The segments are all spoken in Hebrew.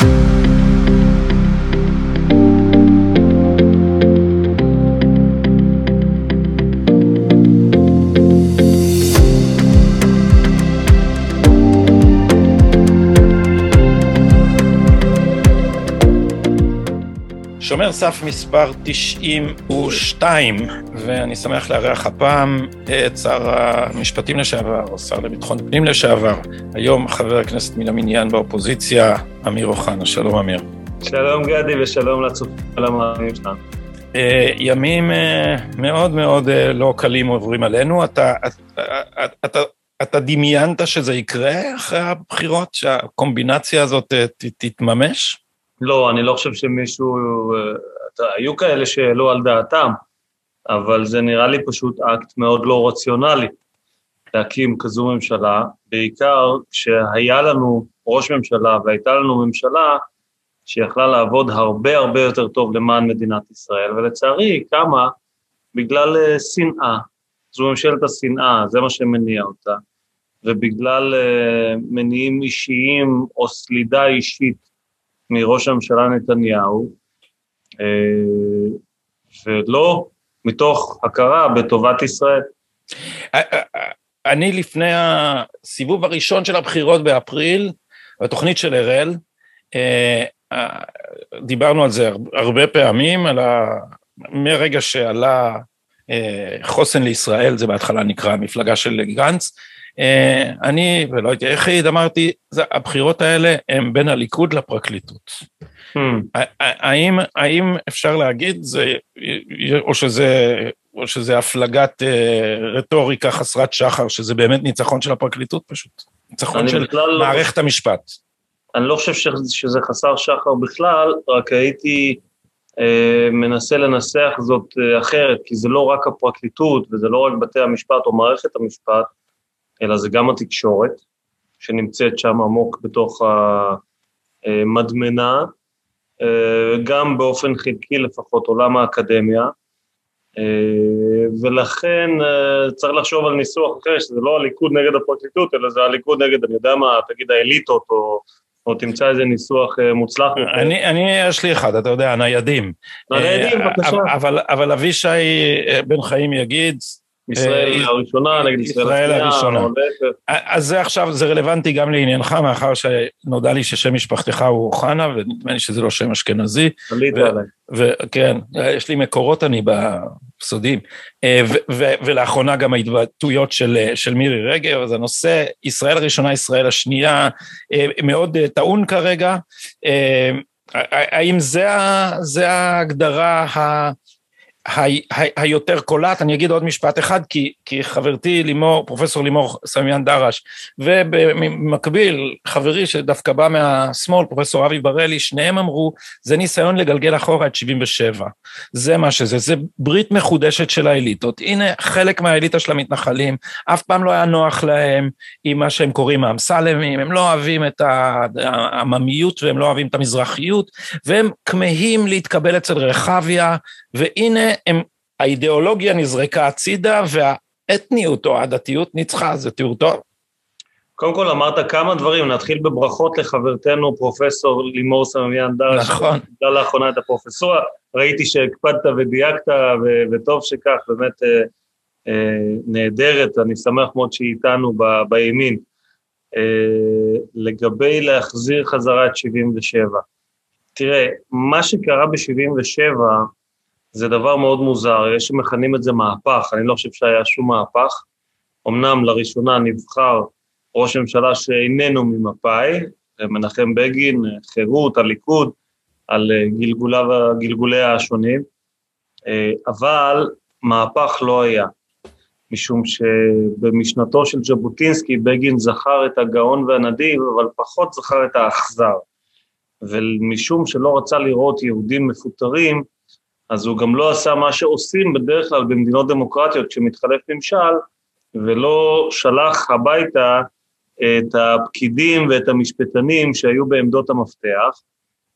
Thank you. שומר סף מספר 92, ואני שמח לארח הפעם את שר המשפטים לשעבר, או שר לביטחון פנים לשעבר, היום חבר הכנסת מן המניין באופוזיציה, אמיר אוחנה. שלום אמיר. שלום גדי ושלום לצופים ולמאמינים שלנו. אה, ימים אה, מאוד מאוד אה, לא קלים עוברים עלינו, אתה, אתה, אתה, אתה דמיינת שזה יקרה אחרי הבחירות, שהקומבינציה הזאת תתממש? לא, אני לא חושב שמישהו... אה, היו כאלה שהעלו על דעתם, אבל זה נראה לי פשוט אקט מאוד לא רציונלי להקים כזו ממשלה, בעיקר כשהיה לנו ראש ממשלה והייתה לנו ממשלה שיכלה לעבוד הרבה הרבה יותר טוב למען מדינת ישראל, ולצערי היא קמה בגלל אה, שנאה. זו ממשלת השנאה, זה מה שמניע אותה, ובגלל uh, מניעים אישיים או סלידה אישית מראש הממשלה נתניהו, אה, ולא מתוך הכרה בטובת ישראל. אה, אה, אני לפני הסיבוב הראשון של הבחירות באפריל, בתוכנית של אראל, דיברנו על זה הרבה פעמים, על ה... מרגע שעלה חוסן לישראל, זה בהתחלה נקרא המפלגה של גנץ, אני ולא הייתי היחיד, אמרתי, הבחירות האלה הן בין הליכוד לפרקליטות. Hmm. האם, האם אפשר להגיד, זה, או שזה, או שזה הפלגת אה, רטוריקה חסרת שחר, שזה באמת ניצחון של הפרקליטות פשוט? ניצחון של לא מערכת לא... המשפט. אני לא חושב שזה חסר שחר בכלל, רק הייתי אה, מנסה לנסח זאת אה, אחרת, כי זה לא רק הפרקליטות וזה לא רק בתי המשפט או מערכת המשפט, אלא זה גם התקשורת, שנמצאת שם עמוק בתוך המדמנה, אה, גם באופן חלקי לפחות עולם האקדמיה, אה, ולכן אה, צריך לחשוב על ניסוח אחר, שזה לא הליכוד נגד הפרקליטות, אלא זה הליכוד נגד, אני יודע מה, תגיד האליטות, או, או תמצא איזה ניסוח מוצלח. אני, אני, יש לי אחד, אתה יודע, ניידים. ניידים, בבקשה. אבל, אבל אבישי בן חיים יגיד, ישראל אה, הראשונה נגד ישראל השנייה, אז זה עכשיו, זה רלוונטי גם לעניינך, מאחר שנודע לי ששם משפחתך הוא אוחנה, ונדמה לי שזה לא שם אשכנזי. עלית עליי. וכן, יש לי מקורות אני בסודים. אה, ולאחרונה גם ההתבטאויות של, מירי רגב, אז הנושא ישראל הראשונה, ישראל השנייה, אה, מאוד טעון כרגע. האם זה ההגדרה ה... היותר קולט, אני אגיד עוד משפט אחד, כי, כי חברתי לימור, פרופסור לימור סמיאן דרש, ובמקביל חברי שדווקא בא מהשמאל, פרופסור אבי בראלי, שניהם אמרו, זה ניסיון לגלגל אחורה את 77. זה מה שזה, זה ברית מחודשת של האליטות. הנה חלק מהאליטה של המתנחלים, אף פעם לא היה נוח להם עם מה שהם קוראים האמסלמים, הם לא אוהבים את העממיות והם לא אוהבים את המזרחיות, והם כמהים להתקבל אצל רחביה, והנה הם, האידיאולוגיה נזרקה הצידה והאתניות או הדתיות ניצחה, זה תיאור טוב. קודם כל אמרת כמה דברים, נתחיל בברכות לחברתנו פרופסור לימור סממיאן דרש. נכון. קיבלה לאחרונה את הפרופסורה, ראיתי שהקפדת ודייקת ו- וטוב שכך, באמת אה, אה, נהדרת, אני שמח מאוד שהיא איתנו ב- בימין. אה, לגבי להחזיר חזרה את 77. תראה, מה שקרה ב-77 זה דבר מאוד מוזר, יש שמכנים את זה מהפך, אני לא חושב שהיה שום מהפך. אמנם לראשונה נבחר ראש ממשלה שאיננו ממפא"י, מנחם בגין, חירות, הליכוד, על גלגוליו, גלגוליה השונים, אבל מהפך לא היה, משום שבמשנתו של ז'בוטינסקי בגין זכר את הגאון והנדיב, אבל פחות זכר את האכזר. ומשום שלא רצה לראות יהודים מפוטרים, אז הוא גם לא עשה מה שעושים בדרך כלל במדינות דמוקרטיות כשמתחלף ממשל, ולא שלח הביתה את הפקידים ואת המשפטנים שהיו בעמדות המפתח,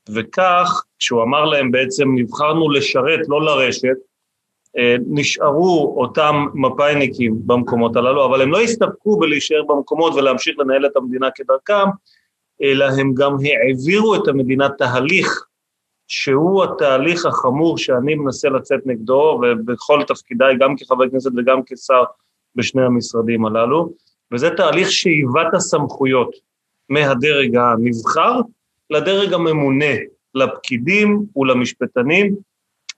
וכך, כשהוא אמר להם בעצם נבחרנו לשרת, לא לרשת, אה, נשארו אותם מפא"יניקים במקומות הללו, אבל הם לא הסתפקו בלהישאר במקומות ולהמשיך לנהל את המדינה כדרכם, אלא הם גם העבירו את המדינה תהליך שהוא התהליך החמור שאני מנסה לצאת נגדו, ובכל תפקידיי, גם כחבר כנסת וגם כשר בשני המשרדים הללו, וזה תהליך שאיבת הסמכויות מהדרג הנבחר לדרג הממונה, לפקידים ולמשפטנים,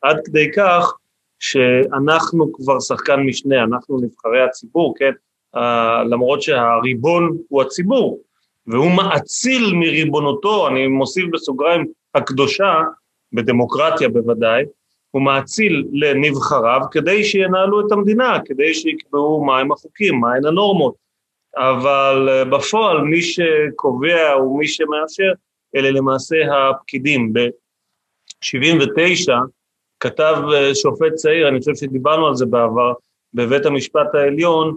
עד כדי כך שאנחנו כבר שחקן משנה, אנחנו נבחרי הציבור, כן? Uh, למרות שהריבון הוא הציבור, והוא מאציל מריבונותו, אני מוסיף בסוגריים, הקדושה, בדמוקרטיה בוודאי, הוא מאציל לנבחריו כדי שינהלו את המדינה, כדי שיקבעו מהם החוקים, מהן הנורמות. אבל אה, בפועל מי שקובע ומי שמאשר אלה למעשה הפקידים. ב-79 כתב אה, שופט צעיר, אני חושב שדיברנו על זה בעבר, בבית המשפט העליון,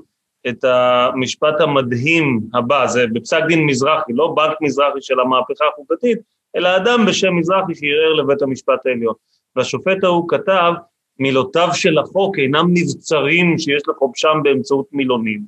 את המשפט המדהים הבא, זה בפסק דין מזרחי, לא בנק מזרחי של המהפכה החוקתית, אלא אדם בשם מזרחי שערער לבית המשפט העליון. והשופט ההוא כתב, מילותיו של החוק אינם נבצרים שיש לחובשם באמצעות מילונים,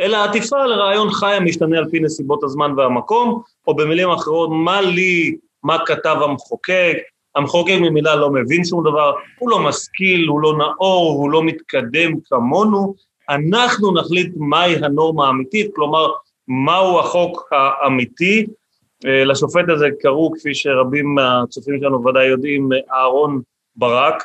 אלא עטיפה לרעיון חי המשתנה על פי נסיבות הזמן והמקום, או במילים אחרות, מה לי, מה כתב המחוקק, המחוקק ממילא לא מבין שום דבר, הוא לא משכיל, הוא לא נאור, הוא לא מתקדם כמונו, אנחנו נחליט מהי הנורמה האמיתית, כלומר, מהו החוק האמיתי. אה, לשופט הזה קראו, כפי שרבים מהצופים שלנו ודאי יודעים, אהרון ברק.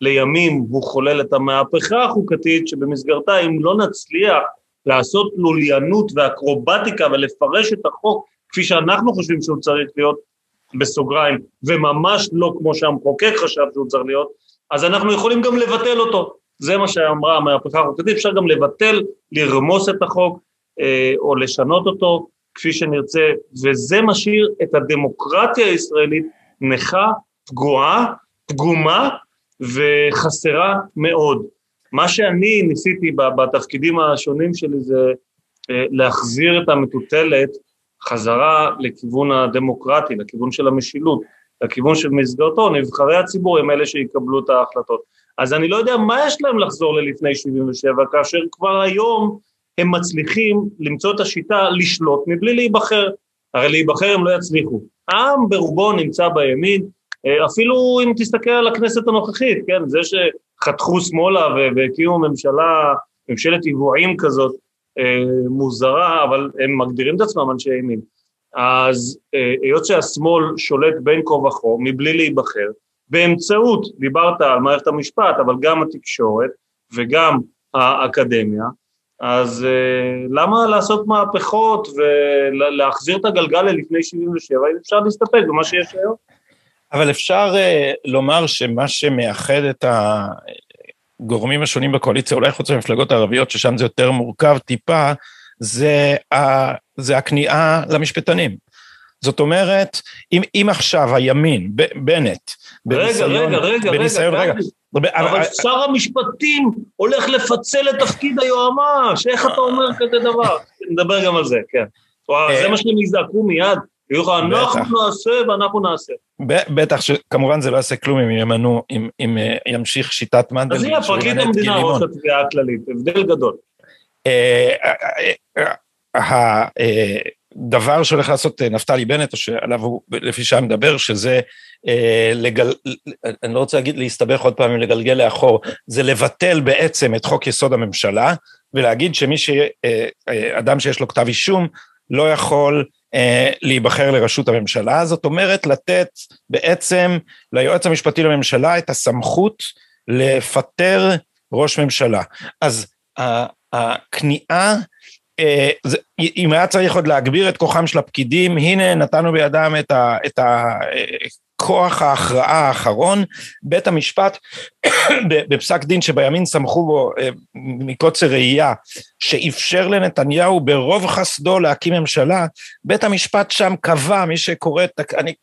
לימים הוא חולל את המהפכה החוקתית, שבמסגרתה אם לא נצליח לעשות לוליינות ואקרובטיקה ולפרש את החוק כפי שאנחנו חושבים שהוא צריך להיות, בסוגריים, וממש לא כמו שהמחוקק חשב שהוא צריך להיות, אז אנחנו יכולים גם לבטל אותו. זה מה שאמרה המהפכה החוקתית, אפשר גם לבטל, לרמוס את החוק אה, או לשנות אותו כפי שנרצה, וזה משאיר את הדמוקרטיה הישראלית נכה, פגועה, פגומה וחסרה מאוד. מה שאני ניסיתי בתפקידים השונים שלי זה אה, להחזיר את המטוטלת חזרה לכיוון הדמוקרטי, לכיוון של המשילות, לכיוון של מסגרתו, נבחרי הציבור הם אלה שיקבלו את ההחלטות. אז אני לא יודע מה יש להם לחזור ללפני 77, כאשר כבר היום הם מצליחים למצוא את השיטה לשלוט מבלי להיבחר. הרי להיבחר הם לא יצליחו. העם ברובו נמצא בימין, אה, אפילו אם תסתכל על הכנסת הנוכחית, כן, זה שחתכו שמאלה והקימו ממשלה, ממשלת עיוועים כזאת, אה, מוזרה, אבל הם מגדירים את עצמם אנשי ימין. אז אה, היות שהשמאל שולט בין כה וכה, מבלי להיבחר, באמצעות, דיברת על מערכת המשפט, אבל גם התקשורת וגם האקדמיה, אז uh, למה לעשות מהפכות ולהחזיר את הגלגל ללפני 77, אם אפשר להסתפק במה שיש היום? אבל אפשר uh, לומר שמה שמאחד את הגורמים השונים בקואליציה, אולי חוץ מהמפלגות הערביות, ששם זה יותר מורכב טיפה, זה, ה, זה הכניעה למשפטנים. זאת אומרת, אם, אם עכשיו הימין, בנט, רגע, רגע, רגע, בניסיון, רגע, רגע. אבל שר המשפטים הולך לפצל את תפקיד היועמ"ש, איך אתה אומר כזה דבר? נדבר גם על זה, כן. אה, זה מה שהם יזעקו מיד, יהיו אנחנו נעשה ואנחנו נעשה. בטח שכמובן זה לא יעשה כלום אם ימנו, אם אה, ימשיך שיטת מנדל. אז הנה פרקליט המדינה ראש התביעה הכללית, הבדל גדול. אה, הדבר שהולך לעשות נפתלי בנט, או שעליו הוא לפי שעה מדבר, שזה אה, לגל... אני לא רוצה להגיד להסתבך עוד פעם עם לגלגל לאחור, זה לבטל בעצם את חוק יסוד הממשלה, ולהגיד שמי ש... אה, אה, אדם שיש לו כתב אישום, לא יכול להיבחר לראשות הממשלה, זאת אומרת לתת בעצם ליועץ המשפטי לממשלה את הסמכות לפטר ראש ממשלה. אז הכניעה אם היה צריך עוד להגביר את כוחם של הפקידים, הנה נתנו בידם את, ה, את כוח ההכרעה האחרון, בית המשפט בפסק דין שבימין סמכו בו אה, מקוצר ראייה, שאפשר לנתניהו ברוב חסדו להקים ממשלה, בית המשפט שם קבע, מי שקורא, אני,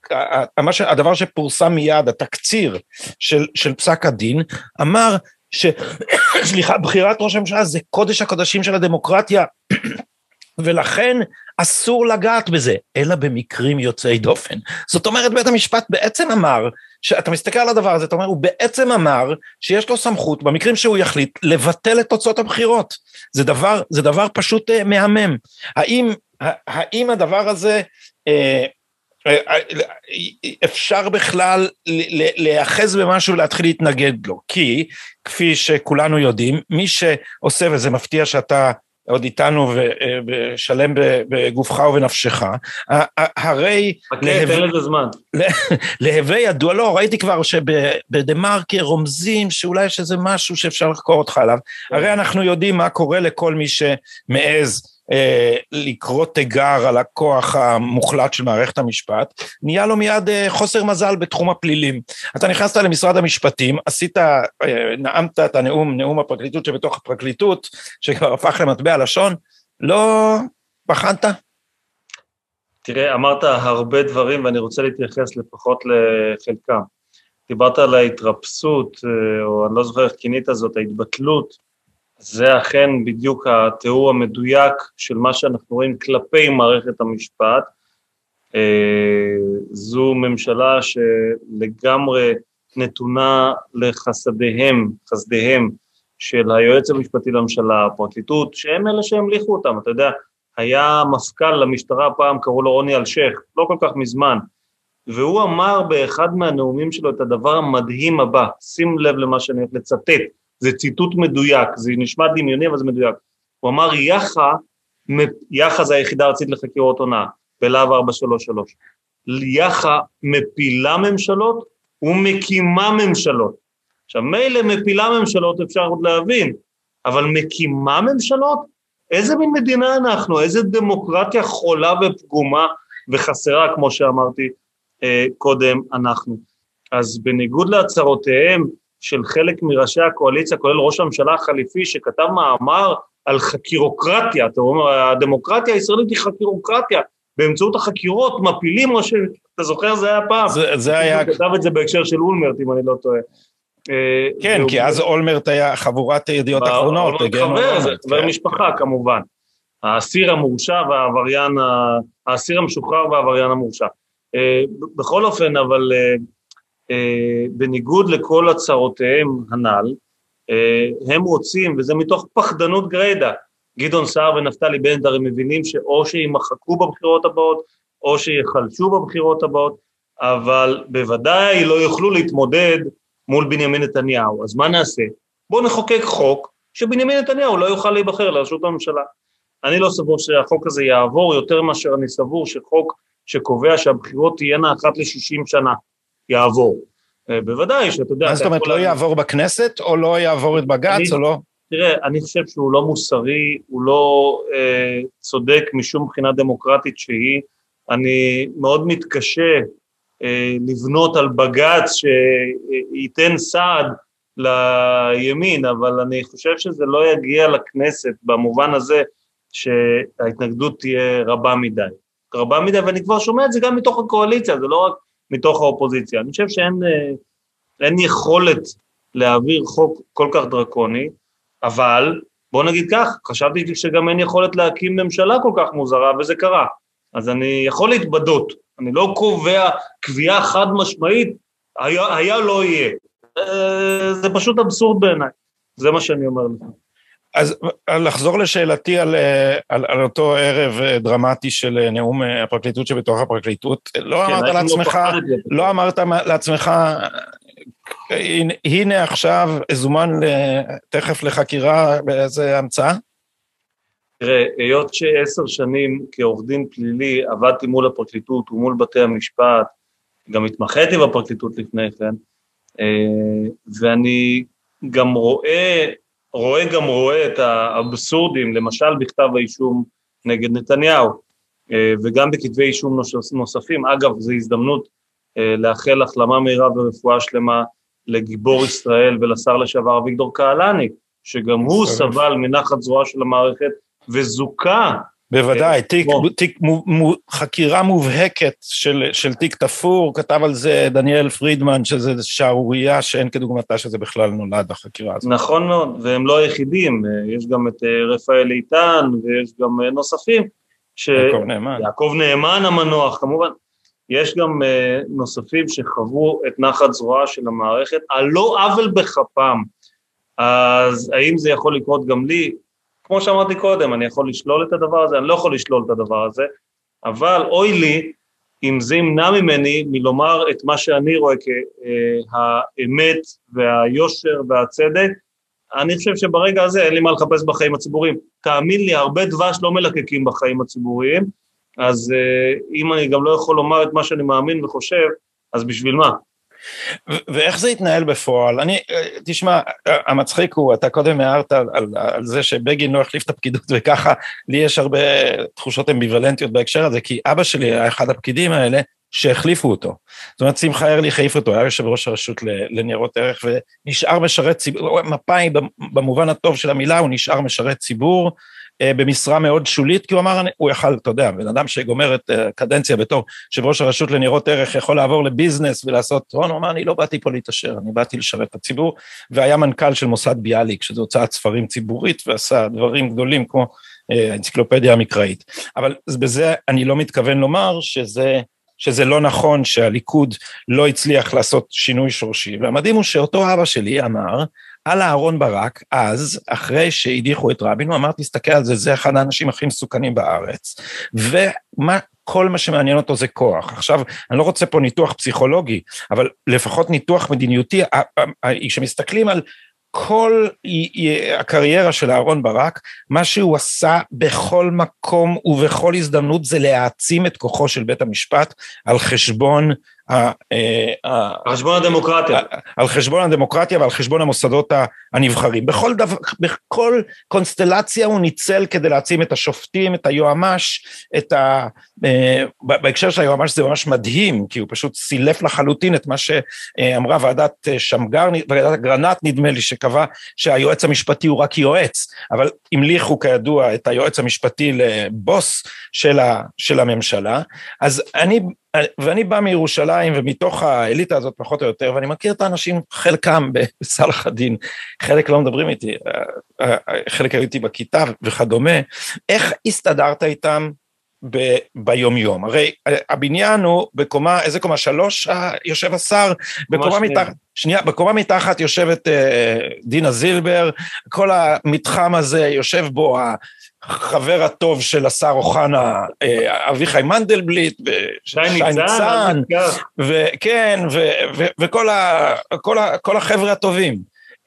הדבר שפורסם מיד, התקציר של, של פסק הדין, אמר ש... סליחה, בחירת ראש הממשלה זה קודש הקודשים של הדמוקרטיה, ולכן אסור לגעת בזה, אלא במקרים יוצאי דופן. זאת אומרת, בית המשפט בעצם אמר, שאתה מסתכל על הדבר הזה, אתה אומר, הוא בעצם אמר שיש לו סמכות, במקרים שהוא יחליט, לבטל את תוצאות הבחירות. זה דבר, זה דבר פשוט uh, מהמם. האם האם הדבר הזה, אה, אפשר בכלל להיאחז במשהו ולהתחיל להתנגד לו, כי כפי שכולנו יודעים, מי שעושה, וזה מפתיע שאתה עוד איתנו ושלם בגופך ובנפשך, הרי... חכה, תן לזה זמן. להווה ידוע, לא, ראיתי כבר שבדה מרקר רומזים שאולי יש איזה משהו שאפשר לחקור אותך עליו, כן. הרי אנחנו יודעים מה קורה לכל מי שמעז אה, לקרוא תיגר על הכוח המוחלט של מערכת המשפט, נהיה לו מיד אה, חוסר מזל בתחום הפלילים. אתה נכנסת למשרד המשפטים, עשית, אה, נאמת את הנאום, נאום הפרקליטות שבתוך הפרקליטות, שכבר הפך למטבע לשון, לא בחנת? תראה, אמרת הרבה דברים ואני רוצה להתייחס לפחות לחלקם. דיברת על ההתרפסות, או אני לא זוכר איך כינית זאת, ההתבטלות זה אכן בדיוק התיאור המדויק של מה שאנחנו רואים כלפי מערכת המשפט. אה, זו ממשלה שלגמרי נתונה לחסדיהם, חסדיהם של היועץ המשפטי לממשלה, הפרקליטות, שהם אלה שהמליכו אותם, אתה יודע, היה מפכ"ל למשטרה פעם, קראו לו רוני אלשיך, לא כל כך מזמן, והוא אמר באחד מהנאומים שלו את הדבר המדהים הבא, שים לב למה שאני הולך לצטט, זה ציטוט מדויק, זה נשמע דמיוני אבל זה מדויק. הוא אמר יח"א, יח"א זה היחידה הארצית לחקירות הונאה, בלהב 433. יח"א מפילה ממשלות ומקימה ממשלות. עכשיו מילא מפילה ממשלות אפשר עוד להבין, אבל מקימה ממשלות? איזה מין מדינה אנחנו? איזה דמוקרטיה חולה ופגומה וחסרה, כמו שאמרתי אה, קודם, אנחנו. אז בניגוד להצהרותיהם של חלק מראשי הקואליציה, כולל ראש הממשלה החליפי, שכתב מאמר על חקירוקרטיה, אתה אומר, הדמוקרטיה הישראלית היא חקירוקרטיה, באמצעות החקירות מפילים ראשי, אתה זוכר זה היה פעם? זה, זה היה... הוא כתב את זה בהקשר של אולמרט, אם אני לא טועה. אה, כן, כי אז אולמרט היה חבורת ידיעות אחרונות. אולמרט חבר, זה חבר כן. משפחה כמובן. האסיר המורשע והעבריין, האסיר המשוחרר והעבריין המורשע. אה, בכל אופן, אבל אה, בניגוד לכל הצהרותיהם הנ"ל, אה, הם רוצים, וזה מתוך פחדנות גרידא, גדעון סער ונפתלי בנט הרי מבינים שאו שימחקו בבחירות הבאות, או שיחלשו בבחירות הבאות, אבל בוודאי לא יוכלו להתמודד מול בנימין נתניהו. אז מה נעשה? בואו נחוקק חוק שבנימין נתניהו לא יוכל להיבחר לראשות הממשלה. אני לא סבור שהחוק הזה יעבור יותר מאשר אני סבור שחוק שקובע שהבחירות תהיינה אחת לשישים שנה. יעבור. אה, בוודאי שאתה יודע... מה זאת אומרת, לא יעבור בכנסת, או לא יעבור את בג"ץ, או לא? תראה, אני חושב שהוא לא מוסרי, הוא לא אה, צודק משום בחינה דמוקרטית שהיא. אני מאוד מתקשה אה, לבנות על בג"ץ שייתן סעד לימין, אבל אני חושב שזה לא יגיע לכנסת במובן הזה שההתנגדות תהיה רבה מדי. רבה מדי, ואני כבר שומע את זה גם מתוך הקואליציה, זה לא רק מתוך האופוזיציה. אני חושב שאין אה, יכולת להעביר חוק כל כך דרקוני, אבל בוא נגיד כך, חשבתי שגם אין יכולת להקים ממשלה כל כך מוזרה, וזה קרה. אז אני יכול להתבדות, אני לא קובע קביעה חד משמעית, היה, היה לא יהיה. אה, זה פשוט אבסורד בעיניי, זה מה שאני אומר לך. אז לחזור לשאלתי על, על, על אותו ערב דרמטי של נאום הפרקליטות שבתוך הפרקליטות, לא כן, אמרת לעצמך, לא אמרת לעצמך, הנה, הנה עכשיו זומן תכף לחקירה באיזה המצאה? תראה, היות שעשר שנים כעורך דין פלילי עבדתי מול הפרקליטות ומול בתי המשפט, גם התמחיתי בפרקליטות לפני כן, אה, ואני גם רואה רואה גם רואה את האבסורדים, למשל בכתב האישום נגד נתניהו, אה, וגם בכתבי אישום נוספים. אגב, זו הזדמנות אה, לאחל החלמה מהירה ורפואה שלמה לגיבור ישראל ולשר לשעבר אביגדור קהלני, שגם הוא סבל מנחת זרוע של המערכת וזוכה בוודאי, כן, תיק, תיק, חקירה מובהקת של, של תיק תפור, כתב על זה דניאל פרידמן, שזה שערורייה שאין כדוגמתה שזה בכלל נולד, החקירה הזאת. נכון מאוד, והם לא היחידים, יש גם את אה, רפאל איתן ויש גם אה, נוספים. ש... יעקב נאמן. יעקב נאמן המנוח, כמובן. יש גם נוספים שחוו את נחת זרועה של המערכת, על לא עוול בכפם. אז האם זה יכול לקרות גם לי? כמו שאמרתי קודם, אני יכול לשלול את הדבר הזה, אני לא יכול לשלול את הדבר הזה, אבל אוי לי אם זה ימנע ממני מלומר את מה שאני רואה כהאמת והיושר והצדק, אני חושב שברגע הזה אין לי מה לחפש בחיים הציבוריים. תאמין לי, הרבה דבש לא מלקקים בחיים הציבוריים, אז אם אני גם לא יכול לומר את מה שאני מאמין וחושב, אז בשביל מה? ואיך זה התנהל בפועל? אני, תשמע, המצחיק הוא, אתה קודם הערת על, על, על זה שבגין לא החליף את הפקידות וככה, לי יש הרבה תחושות אמביוולנטיות בהקשר הזה, כי אבא שלי היה אחד הפקידים האלה שהחליפו אותו. זאת אומרת, שמחה ארליך העיף אותו, היה יושב ראש הרשות לניירות ערך ונשאר משרת ציבור, מפא"י במובן הטוב של המילה, הוא נשאר משרת ציבור, אה, במשרה מאוד שולית, כי הוא אמר, הוא יכל, אתה יודע, בן אדם שגומר את אה, בתור יושב ראש הרשות לניירות ערך יכול לעבור לביזנס ולעשות הון, הוא אמר, אני לא באתי פה להתעשר, אני באתי לשרת את הציבור, והיה מנכ"ל של מוסד ביאליק, שזו הוצאת ספרים ציבורית, ועשה דברים גדולים כמו אה, האנציקלופדיה המקראית. אבל בזה אני לא מתכוון לומר שזה... שזה לא נכון שהליכוד לא הצליח לעשות שינוי שורשי, והמדהים הוא שאותו אבא שלי אמר, על אהרון ברק, אז, אחרי שהדיחו את רבין, הוא אמר, תסתכל על זה, זה אחד האנשים הכי מסוכנים בארץ. ומה, כל מה שמעניין אותו זה כוח. עכשיו, אני לא רוצה פה ניתוח פסיכולוגי, אבל לפחות ניתוח מדיניותי, כשמסתכלים על כל הקריירה של אהרון ברק, מה שהוא עשה בכל מקום ובכל הזדמנות זה להעצים את כוחו של בית המשפט על חשבון על חשבון הדמוקרטיה. על חשבון הדמוקרטיה ועל חשבון המוסדות הנבחרים. בכל, דבר, בכל קונסטלציה הוא ניצל כדי להעצים את השופטים, את היועמ"ש, את ה... אה, בהקשר של היועמ"ש זה ממש מדהים, כי הוא פשוט סילף לחלוטין את מה שאמרה ועדת שמגר, ועדת אגרנט נדמה לי, שקבע שהיועץ המשפטי הוא רק יועץ, אבל המליכו כידוע את היועץ המשפטי לבוס של, ה, של הממשלה. אז אני ואני בא מירושלים ומתוך האליטה הזאת פחות או יותר, ואני מכיר את האנשים, חלקם בסלאח א-דין, חלק לא מדברים איתי, חלק הייתי בכיתה וכדומה, איך הסתדרת איתם ב, ביום יום? הרי הבניין הוא בקומה, איזה קומה? שלוש יושב השר? בקומה מתחת, שנייה, בקומה מתחת יושבת אה, דינה זילבר, כל המתחם הזה יושב בו החבר הטוב של השר אוחנה, אה, אביחי מנדלבליט, ושי ניצן, וכן, וכל החבר'ה הטובים.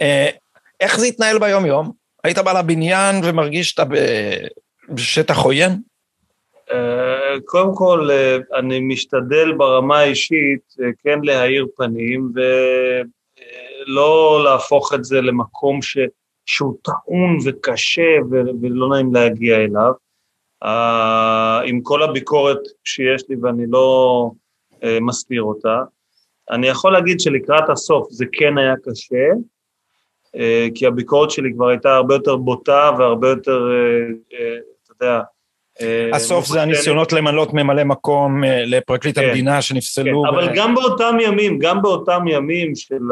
אה, איך זה התנהל ביום יום? היית בא לבניין ומרגיש שאתה בשטח עוין? אה, קודם כל, אני משתדל ברמה האישית כן להאיר פנים ולא להפוך את זה למקום ש... שהוא טעון וקשה ולא נעים להגיע אליו. Uh, עם כל הביקורת שיש לי ואני לא uh, מסתיר אותה, אני יכול להגיד שלקראת הסוף זה כן היה קשה, uh, כי הביקורת שלי כבר הייתה הרבה יותר בוטה והרבה יותר, uh, uh, אתה יודע, הסוף זה הניסיונות למנות ממלא מקום אה, לפרקליט כן, המדינה שנפסלו. כן, אבל גם באותם ימים, גם באותם ימים של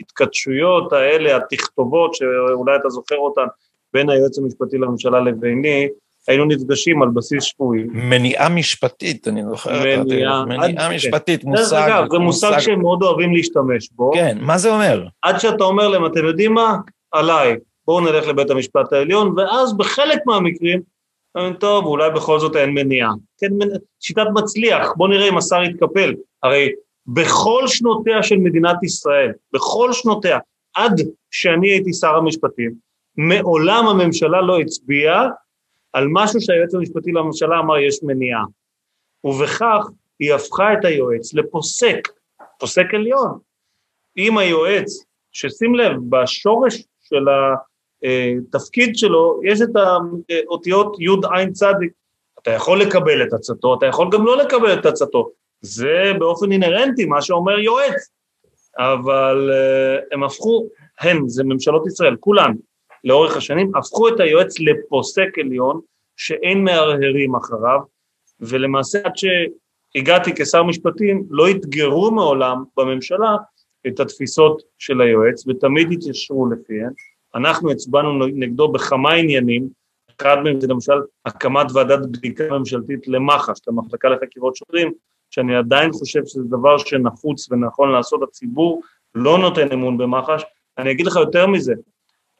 ההתכתשויות האלה, התכתובות, שאולי אתה זוכר אותן, בין היועץ המשפטי לממשלה לביני, היינו נפגשים על בסיס שבועי. מניעה משפטית, אני זוכר. מניעה. מניעה משפטית. מושג. דרך אגב, זה מושג שהם מאוד אוהבים להשתמש בו. כן, מה זה אומר? עד שאתה אומר להם, אתם יודעים מה? עליי, בואו נלך לבית המשפט העליון, ואז בחלק מהמקרים, טוב, אולי בכל זאת אין מניעה. כן, שיטת מצליח, בוא נראה אם השר יתקפל. הרי בכל שנותיה של מדינת ישראל, בכל שנותיה, עד שאני הייתי שר המשפטים, מעולם הממשלה לא הצביעה על משהו שהיועץ המשפטי לממשלה אמר יש מניעה. ובכך היא הפכה את היועץ לפוסק, פוסק עליון. אם היועץ, ששים לב, בשורש של ה... התפקיד שלו, יש את האותיות י"ע צדיק. אתה יכול לקבל את עצתו, אתה יכול גם לא לקבל את עצתו. זה באופן אינהרנטי מה שאומר יועץ. אבל uh, הם הפכו, הן, זה ממשלות ישראל, כולן, לאורך השנים, הפכו את היועץ לפוסק עליון שאין מהרהרים אחריו, ולמעשה עד שהגעתי כשר משפטים, לא אתגרו מעולם בממשלה את התפיסות של היועץ, ותמיד התיישרו לפיהן. אנחנו הצבענו נגדו בכמה עניינים, אחד מהם זה למשל הקמת ועדת בדיקה ממשלתית למח"ש, למחלקה לחקירות שוטרים, שאני עדיין חושב שזה דבר שנחוץ ונכון לעשות, הציבור לא נותן אמון במח"ש. אני אגיד לך יותר מזה,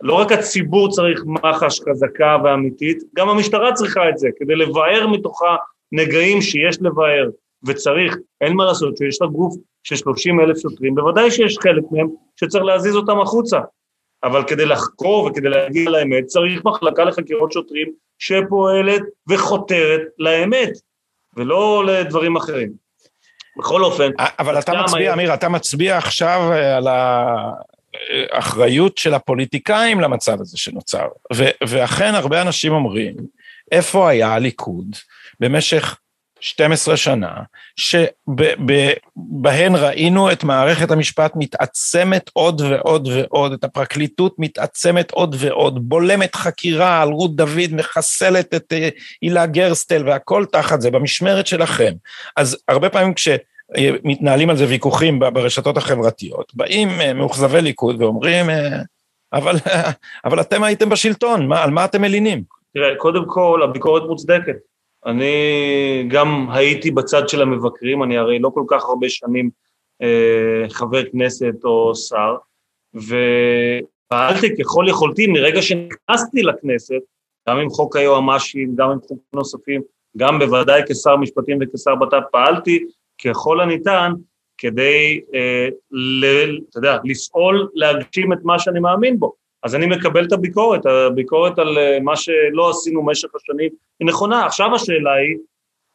לא רק הציבור צריך מח"ש חזקה ואמיתית, גם המשטרה צריכה את זה, כדי לבאר מתוכה נגעים שיש לבאר, וצריך, אין מה לעשות, שיש לה גוף של 30 אלף שוטרים, בוודאי שיש חלק מהם שצריך להזיז אותם החוצה, אבל כדי לחקור וכדי להגיע לאמת צריך מחלקה לחקירות שוטרים שפועלת וחותרת לאמת, ולא לדברים אחרים. בכל אופן... אבל אתה מצביע, אמיר, אתה מצביע עכשיו אה, על האחריות של הפוליטיקאים למצב הזה שנוצר. ואכן הרבה אנשים אומרים, איפה היה הליכוד במשך 12 שנה, שבהן ראינו את מערכת המשפט מתעצמת עוד ועוד ועוד, את הפרקליטות מתעצמת עוד ועוד, בולמת חקירה על רות דוד, מחסלת את אה, הילה גרסטל והכל תחת זה, במשמרת שלכם. אז הרבה פעמים כשמתנהלים על זה ויכוחים ברשתות החברתיות, באים אה, מאוכזבי ליכוד ואומרים, אה, אבל, אבל אתם הייתם בשלטון, מה, על מה אתם מלינים? תראה, קודם כל, הביקורת מוצדקת. אני גם הייתי בצד של המבקרים, אני הרי לא כל כך הרבה שנים אה, חבר כנסת או שר, ופעלתי ככל יכולתי מרגע שנכנסתי לכנסת, גם עם חוק היועמ"שים, גם עם חוקים נוספים, גם בוודאי כשר משפטים וכשר בט"פ, פעלתי ככל הניתן כדי, אה, ל, אתה יודע, לפעול, להגשים את מה שאני מאמין בו. אז אני מקבל את הביקורת, הביקורת על אה, מה שלא עשינו במשך השנים היא נכונה. עכשיו השאלה היא,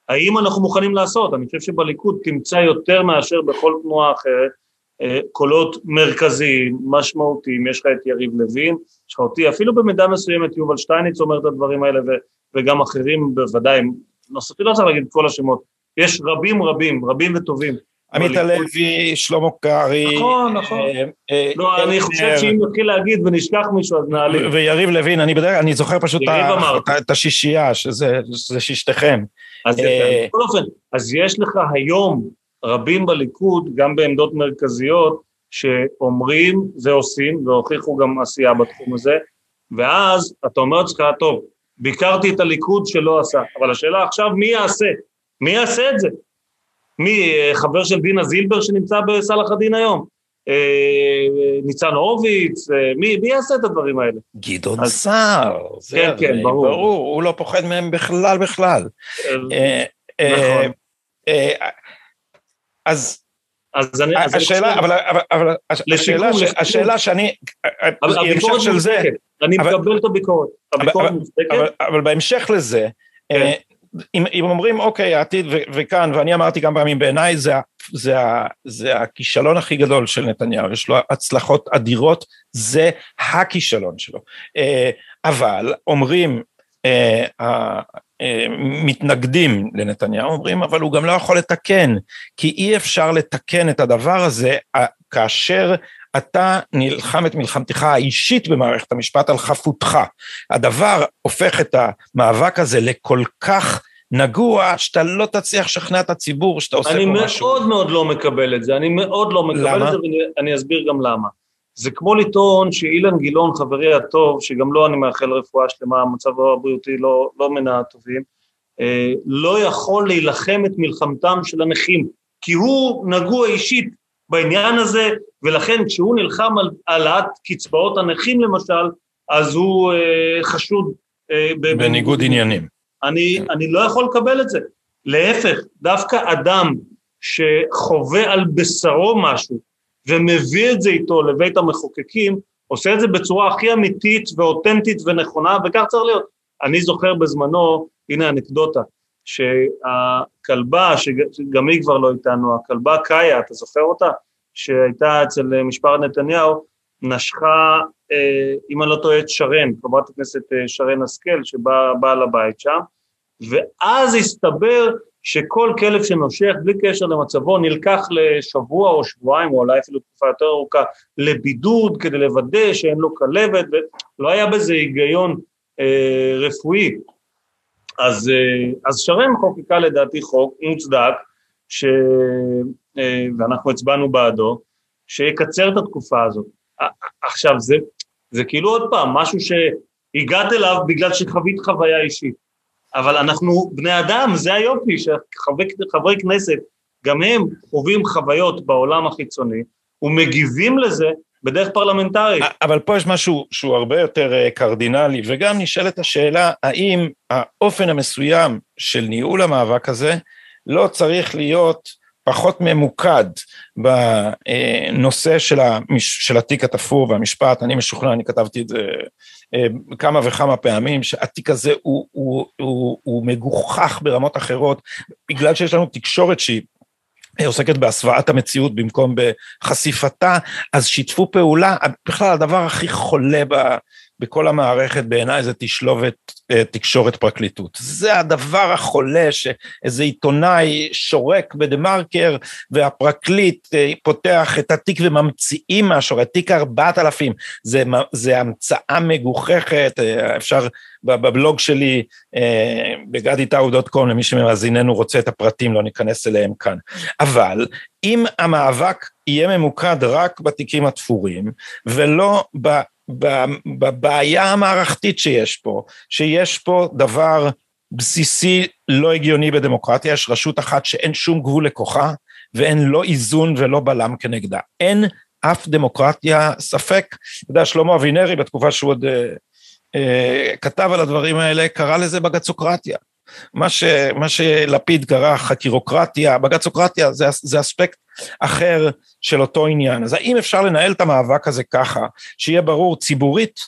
האם אנחנו מוכנים לעשות? אני חושב שבליכוד תמצא יותר מאשר בכל תנועה אחרת אה, קולות מרכזיים, משמעותיים, יש לך את יריב לוין, יש לך אותי, אפילו במידה מסוימת יובל שטייניץ אומר את הדברים האלה וגם אחרים בוודאי, נוספים, לא צריך להגיד את כל השמות, יש רבים רבים, רבים וטובים עמית הלוי, שלמה קרעי. נכון, נכון. אה, אה, לא, אני חושב שאם נתחיל להגיד ונשכח מישהו, אז נעלים. ויריב לוין, אני בדרך אני זוכר פשוט את השישייה, שזה שישתכם. אז אה, בכל אופן, אז יש לך היום רבים בליכוד, גם בעמדות מרכזיות, שאומרים ועושים, והוכיחו גם עשייה בתחום הזה, ואז אתה אומר לעצמך, טוב, ביקרתי את הליכוד שלא עשה, אבל השאלה עכשיו, מי יעשה? מי יעשה את זה? מי, אה, חבר של דינה זילבר שנמצא בסלאח א-דין היום? אה, ניצן הורוביץ, אה, מי, מי יעשה את הדברים האלה? גדעון סער. כן, כן, ברור. ברור, הוא לא פוחד מהם בכלל בכלל. נכון. אז אז אני... השאלה, אבל, אבל השאלה, השאלה שאני... אבל הביקורת מוצדקת, אני מקבל את הביקורת, הביקורת מוצדקת. אבל בהמשך לזה, כן. אם, אם אומרים אוקיי העתיד ו, וכאן ואני אמרתי כמה פעמים בעיניי זה, זה, זה הכישלון הכי גדול של נתניהו יש לו הצלחות אדירות זה הכישלון שלו. אה, אבל אומרים אה, אה, מתנגדים לנתניהו אומרים אבל הוא גם לא יכול לתקן כי אי אפשר לתקן את הדבר הזה כאשר אתה נלחם את מלחמתך האישית במערכת המשפט על חפותך. הדבר הופך את המאבק הזה לכל כך נגוע, שאתה לא תצליח לשכנע את הציבור שאתה עושה פה משהו. אני מאוד מאוד לא מקבל את זה, אני מאוד לא מקבל למה? את זה ואני אסביר גם למה. זה כמו לטעון שאילן גילאון, חברי הטוב, שגם לו אני מאחל רפואה שלמה, המצב הבריאותי לא, לא מן הטובים, אה, לא יכול להילחם את מלחמתם של הנכים, כי הוא נגוע אישית בעניין הזה, ולכן כשהוא נלחם על העלאת קצבאות הנכים למשל, אז הוא אה, חשוד. אה, בניגוד עניינים. אני, אני לא יכול לקבל את זה. להפך, דווקא אדם שחווה על בשרו משהו ומביא את זה איתו לבית המחוקקים, עושה את זה בצורה הכי אמיתית ואותנטית ונכונה, וכך צריך להיות. אני זוכר בזמנו, הנה אנקדוטה, שהכלבה, שגם היא כבר לא איתנו, הכלבה קאיה, אתה זוכר אותה? שהייתה אצל משפחת נתניהו, נשכה, אה, אם אני לא טועה, את שרן, חברת הכנסת אה, שרן השכל, שבאה לבית שם, ואז הסתבר שכל כלב שנושך, בלי קשר למצבו, נלקח לשבוע או שבועיים, או אולי אפילו תקופה יותר ארוכה, לבידוד כדי לוודא שאין לו כלבת, ולא היה בזה היגיון אה, רפואי. אז, אה, אז שרן חוקקה לדעתי חוק מוצדק, ש, אה, ואנחנו הצבענו בעדו, שיקצר את התקופה הזאת. עכשיו, זה, זה כאילו עוד פעם, משהו שהגעת אליו בגלל שחווית חוויה אישית. אבל אנחנו בני אדם, זה היופי, שחברי כנסת, גם הם חווים חוויות בעולם החיצוני, ומגיבים לזה בדרך פרלמנטרית. אבל פה יש משהו שהוא הרבה יותר אה, קרדינלי, וגם נשאלת השאלה, האם האופן המסוים של ניהול המאבק הזה לא צריך להיות פחות ממוקד בנושא של, המש, של התיק התפור והמשפט, אני משוכנע, אני כתבתי את זה אה, כמה וכמה פעמים, שהתיק הזה הוא, הוא, הוא, הוא מגוחך ברמות אחרות, בגלל שיש לנו תקשורת שהיא עוסקת בהסוואת המציאות במקום בחשיפתה, אז שיתפו פעולה, בכלל הדבר הכי חולה בכל המערכת בעיניי זה תשלובת אה, תקשורת פרקליטות. זה הדבר החולה שאיזה עיתונאי שורק בדה מרקר והפרקליט אה, פותח את התיק וממציאים משהו, התיק 4000, זה, זה המצאה מגוחכת, אה, אפשר בבלוג שלי בגדיטאו.קום למי שמאזיננו רוצה את הפרטים, לא ניכנס אליהם כאן. אבל אם המאבק יהיה ממוקד רק בתיקים התפורים ולא בבעיה המערכתית שיש פה, שיש פה דבר בסיסי לא הגיוני בדמוקרטיה, יש רשות אחת שאין שום גבול לכוחה ואין לא איזון ולא בלם כנגדה. אין אף דמוקרטיה ספק. אתה יודע, שלמה אבינרי בתקופה שהוא עוד אה, אה, כתב על הדברים האלה, קרא לזה בגצוקרטיה. מה, ש, מה שלפיד קרא חקירוקרטיה, בג"צוקרטיה זה, זה אספקט אחר של אותו עניין. אז האם אפשר לנהל את המאבק הזה ככה, שיהיה ברור ציבורית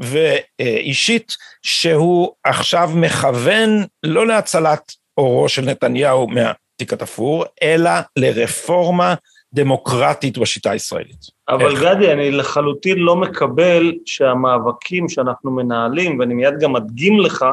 ואישית, שהוא עכשיו מכוון לא להצלת אורו של נתניהו מהתיק התפור, אלא לרפורמה דמוקרטית בשיטה הישראלית. אבל איך? גדי, אני לחלוטין לא מקבל שהמאבקים שאנחנו מנהלים, ואני מיד גם אדגים לך,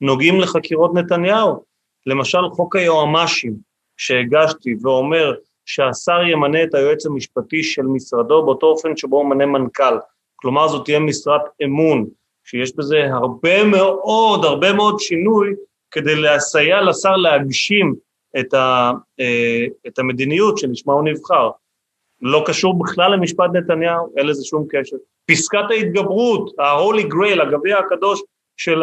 נוגעים לחקירות נתניהו. למשל, חוק היועמ"שים שהגשתי ואומר שהשר ימנה את היועץ המשפטי של משרדו באותו אופן שבו הוא ממנה מנכ"ל. כלומר, זאת תהיה משרת אמון, שיש בזה הרבה מאוד, הרבה מאוד שינוי כדי לסייע לשר להגשים את, ה, אה, את המדיניות שלשמה הוא נבחר. לא קשור בכלל למשפט נתניהו, אין לזה שום קשר. פסקת ההתגברות, ה-Holy Grail, הגביע הקדוש של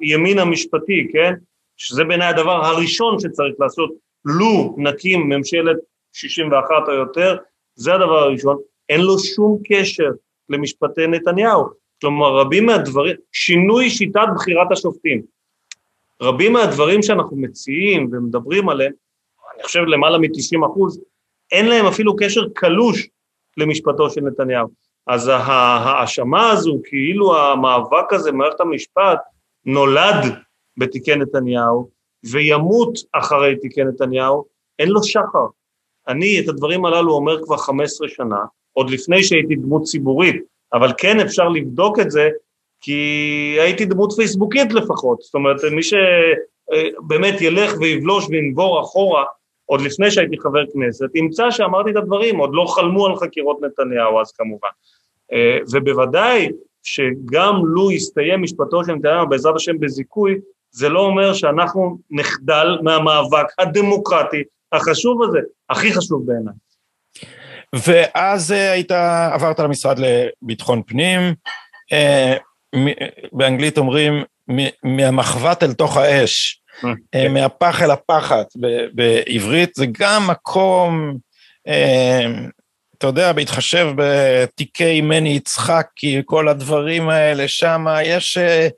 הימין המשפטי, כן? שזה בעיניי הדבר הראשון שצריך לעשות, לו נקים ממשלת 61 או יותר, זה הדבר הראשון, אין לו שום קשר למשפטי נתניהו. כלומר, רבים מהדברים, שינוי שיטת בחירת השופטים, רבים מהדברים שאנחנו מציעים ומדברים עליהם, אני חושב למעלה מ-90 אחוז, אין להם אפילו קשר קלוש למשפטו של נתניהו. אז ההאשמה הזו, כאילו המאבק הזה במערכת המשפט, נולד בתיקי נתניהו, וימות אחרי תיקי נתניהו, אין לו שחר. אני את הדברים הללו אומר כבר 15 שנה, עוד לפני שהייתי דמות ציבורית, אבל כן אפשר לבדוק את זה, כי הייתי דמות פייסבוקית לפחות, זאת אומרת, מי שבאמת ילך ויבלוש וינבור אחורה, עוד לפני שהייתי חבר כנסת, ימצא שאמרתי את הדברים, עוד לא חלמו על חקירות נתניהו אז כמובן. אה, ובוודאי שגם לו יסתיים משפטו של נתניהו בעזרת השם בזיכוי, זה לא אומר שאנחנו נחדל מהמאבק הדמוקרטי החשוב הזה, הכי חשוב בעיניי. ואז אה, היית, עברת למשרד לביטחון פנים, אה, באנגלית אומרים מהמחבת אל תוך האש, כן. מהפח אל הפחת בעברית, זה גם מקום אתה יודע, בהתחשב בתיקי מני יצחקי, כל הדברים האלה, שם יש... אה,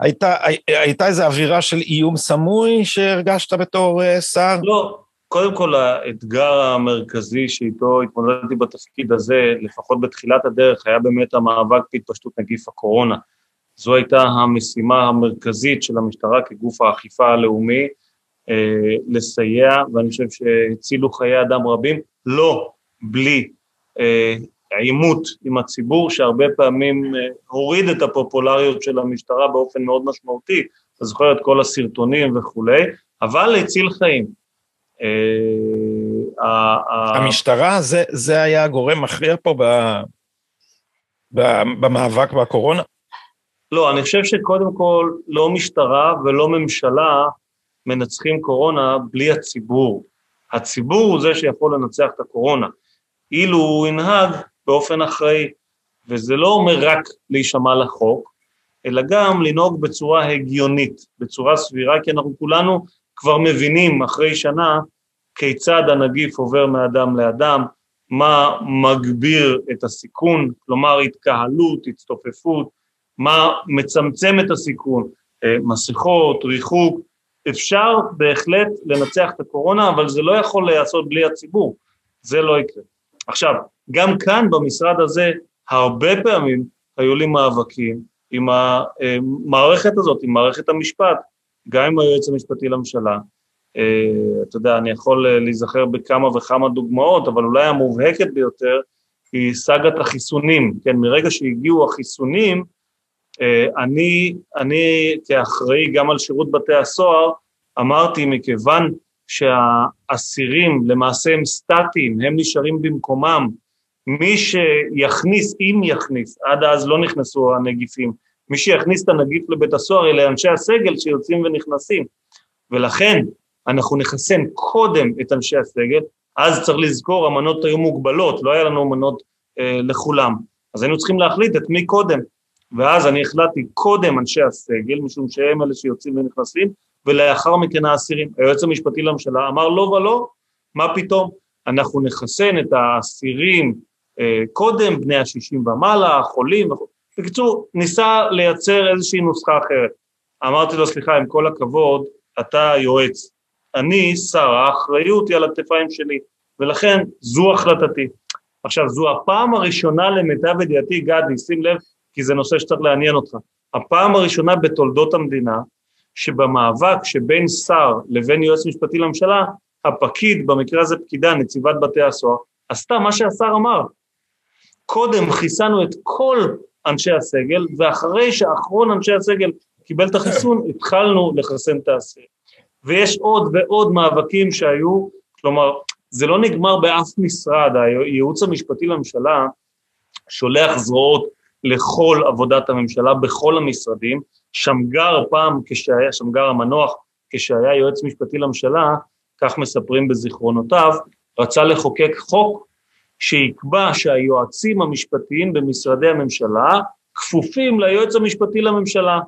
הייתה, הייתה איזו אווירה של איום סמוי שהרגשת בתור אה, שר? לא, קודם כל האתגר המרכזי שאיתו התמודדתי בתפקיד הזה, לפחות בתחילת הדרך, היה באמת המאבק בהתפשטות נגיף הקורונה. זו הייתה המשימה המרכזית של המשטרה כגוף האכיפה הלאומי, אה, לסייע, ואני חושב שהצילו חיי אדם רבים, לא בלי העימות עם הציבור, שהרבה פעמים אה, הוריד את הפופולריות של המשטרה באופן מאוד משמעותי, אתה זוכר את כל הסרטונים וכולי, אבל הציל חיים. אה, המשטרה זה, זה היה גורם מכריע פה ב, ב, במאבק בקורונה? לא, אני חושב שקודם כל לא משטרה ולא ממשלה מנצחים קורונה בלי הציבור. הציבור הוא זה שיכול לנצח את הקורונה. אילו הוא ינהג באופן אחראי. וזה לא אומר רק להישמע לחוק, אלא גם לנהוג בצורה הגיונית, בצורה סבירה, כי אנחנו כולנו כבר מבינים אחרי שנה כיצד הנגיף עובר מאדם לאדם, מה מגביר את הסיכון, כלומר התקהלות, הצטופפות, מה מצמצם את הסיכון, אה, מסכות, ריחוק, אפשר בהחלט לנצח את הקורונה, אבל זה לא יכול להיעשות בלי הציבור, זה לא יקרה. עכשיו, גם כאן במשרד הזה, הרבה פעמים היו לי מאבקים עם המערכת הזאת, עם מערכת המשפט, גם עם היועץ המשפטי לממשלה. אה, אתה יודע, אני יכול להיזכר בכמה וכמה דוגמאות, אבל אולי המובהקת ביותר היא סאגת החיסונים. כן, מרגע שהגיעו החיסונים, אה, אני, אני כאחראי גם על שירות בתי הסוהר, אמרתי מכיוון שהאסירים למעשה הם סטטיים, הם נשארים במקומם, מי שיכניס, אם יכניס, עד אז לא נכנסו הנגיפים, מי שיכניס את הנגיף לבית הסוהר אלה אנשי הסגל שיוצאים ונכנסים, ולכן אנחנו נחסן קודם את אנשי הסגל, אז צריך לזכור, המנות היו מוגבלות, לא היה לנו מנות אה, לכולם, אז היינו צריכים להחליט את מי קודם, ואז אני החלטתי קודם אנשי הסגל, משום שהם אלה שיוצאים ונכנסים, ולאחר מכן האסירים. היועץ המשפטי לממשלה אמר לא ולא, מה פתאום? אנחנו נחסן את האסירים אה, קודם, בני השישים ומעלה, חולים וכו'. בקיצור, ניסה לייצר איזושהי נוסחה אחרת. אמרתי לו, סליחה, עם כל הכבוד, אתה יועץ. אני שר, האחריות היא על הכתפיים שלי, ולכן זו החלטתי. עכשיו, זו הפעם הראשונה למיטב ידיעתי, גדי, שים לב, כי זה נושא שצריך לעניין אותך. הפעם הראשונה בתולדות המדינה, שבמאבק שבין שר לבין יועץ משפטי לממשלה, הפקיד, במקרה הזה פקידה, נציבת בתי הסוהר, עשתה מה שהשר אמר. קודם חיסנו את כל אנשי הסגל, ואחרי שאחרון אנשי הסגל קיבל את החיסון, התחלנו לחסן את האסיר. ויש עוד ועוד מאבקים שהיו, כלומר, זה לא נגמר באף משרד, הייעוץ המשפטי לממשלה שולח זרועות לכל עבודת הממשלה בכל המשרדים. שמגר פעם, כשהיה, שמגר המנוח, כשהיה יועץ משפטי לממשלה, כך מספרים בזיכרונותיו, רצה לחוקק חוק שיקבע שהיועצים המשפטיים במשרדי הממשלה כפופים ליועץ המשפטי לממשלה.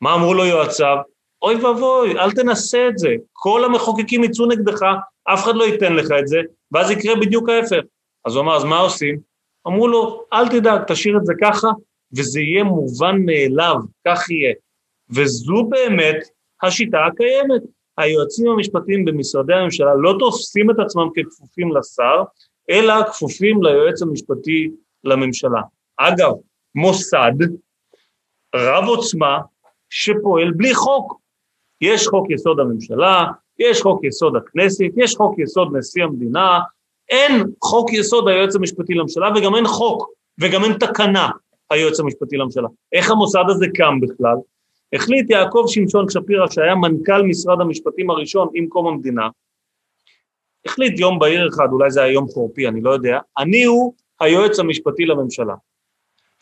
מה אמרו לו יועציו? אוי ואבוי, אל תנסה את זה, כל המחוקקים יצאו נגדך, אף אחד לא ייתן לך את זה, ואז יקרה בדיוק ההפך. אז הוא אמר, אז מה עושים? אמרו לו, אל תדאג, תשאיר את זה ככה, וזה יהיה מובן מאליו, כך יהיה. וזו באמת השיטה הקיימת. היועצים המשפטיים במשרדי הממשלה לא תופסים את עצמם ככפופים לשר, אלא כפופים ליועץ המשפטי לממשלה. אגב, מוסד רב עוצמה שפועל בלי חוק. יש חוק יסוד הממשלה, יש חוק יסוד הכנסת, יש חוק יסוד נשיא המדינה, אין חוק יסוד היועץ המשפטי לממשלה וגם אין חוק וגם אין תקנה היועץ המשפטי לממשלה. איך המוסד הזה קם בכלל? החליט יעקב שמשון שפירא שהיה מנכ"ל משרד המשפטים הראשון עם קום המדינה, החליט יום בהיר אחד, אולי זה היה יום חורפי, אני לא יודע, אני הוא היועץ המשפטי לממשלה.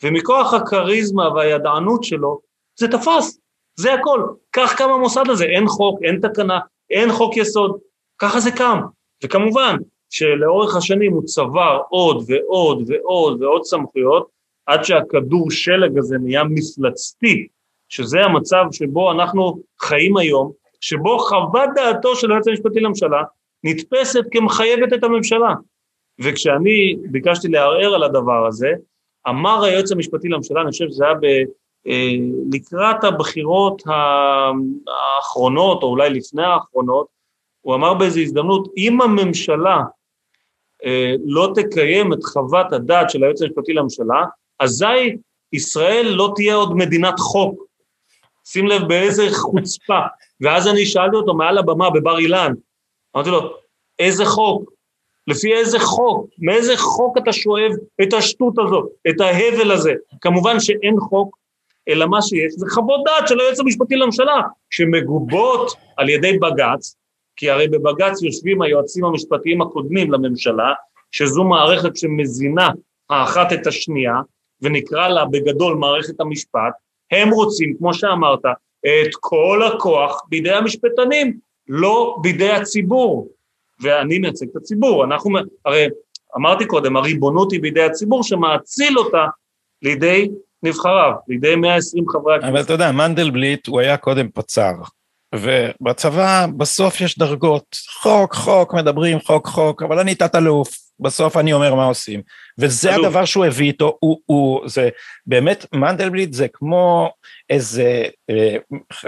ומכוח הכריזמה והידענות שלו, זה תפס, זה הכל. כך קם המוסד הזה, אין חוק, אין תקנה, אין חוק יסוד, ככה זה קם. וכמובן שלאורך השנים הוא צבר עוד ועוד ועוד ועוד סמכויות, עד שהכדור שלג הזה נהיה מפלצתי, שזה המצב שבו אנחנו חיים היום, שבו חוות דעתו של היועץ המשפטי לממשלה נתפסת כמחייבת את הממשלה. וכשאני ביקשתי לערער על הדבר הזה, אמר היועץ המשפטי לממשלה, אני חושב שזה היה ב, אה, לקראת הבחירות האחרונות, או אולי לפני האחרונות, הוא אמר באיזו הזדמנות, אם הממשלה לא תקיים את חוות הדעת של היועץ המשפטי לממשלה, אזי ישראל לא תהיה עוד מדינת חוק. שים לב באיזה חוצפה. ואז אני שאלתי אותו מעל הבמה בבר אילן, אמרתי לו, איזה חוק? לפי איזה חוק? מאיזה חוק אתה שואב את השטות הזאת, את ההבל הזה? כמובן שאין חוק, אלא מה שיש זה חוות דעת של היועץ המשפטי לממשלה, שמגובות על ידי בג"ץ, כי הרי בבג"ץ יושבים היועצים המשפטיים הקודמים לממשלה, שזו מערכת שמזינה האחת את השנייה, ונקרא לה בגדול מערכת המשפט, הם רוצים, כמו שאמרת, את כל הכוח בידי המשפטנים, לא בידי הציבור. ואני מייצג את הציבור, אנחנו, הרי אמרתי קודם, הריבונות היא בידי הציבור שמאציל אותה לידי נבחריו, לידי 120 חברי הכנסת. אבל אתה יודע, מנדלבליט הוא היה קודם פצ"ר, ובצבא בסוף יש דרגות, חוק, חוק, מדברים חוק, חוק, אבל אני תת-אלוף, בסוף אני אומר מה עושים. וזה אלוף. הדבר שהוא הביא איתו, הוא, הוא, זה באמת, מנדלבליט זה כמו איזה, אה,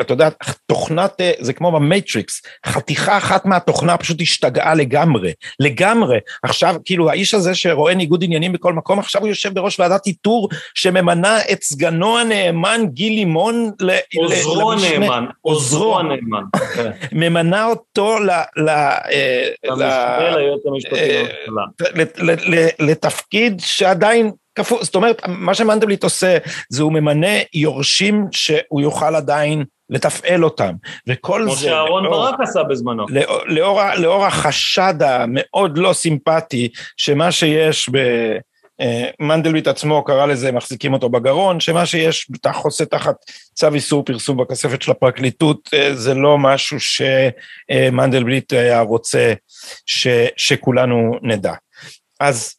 אתה יודע, תוכנת, אה, זה כמו במייטריקס, חתיכה אחת מהתוכנה פשוט השתגעה לגמרי, לגמרי. עכשיו, כאילו, האיש הזה שרואה ניגוד עניינים בכל מקום, עכשיו הוא יושב בראש ועדת איתור שממנה את סגנו הנאמן גיל לימון ל... עוזרו הנאמן, עוזרו הנאמן. כן. ממנה אותו ל... ל... אה, לתפקיד שעדיין כפו, זאת אומרת, מה שמנדלבליט עושה, זה הוא ממנה יורשים שהוא יוכל עדיין לתפעל אותם, וכל כמו זה... כמו שאהרון ברק עשה בזמנו. לאור, לאור, לאור החשד המאוד לא סימפטי, שמה שיש ב... אה, מנדלבליט עצמו קרא לזה, מחזיקים אותו בגרון, שמה שיש חוסה תחת צו איסור פרסום בכספת של הפרקליטות, אה, זה לא משהו שמנדלבליט היה רוצה ש, שכולנו נדע. אז אה,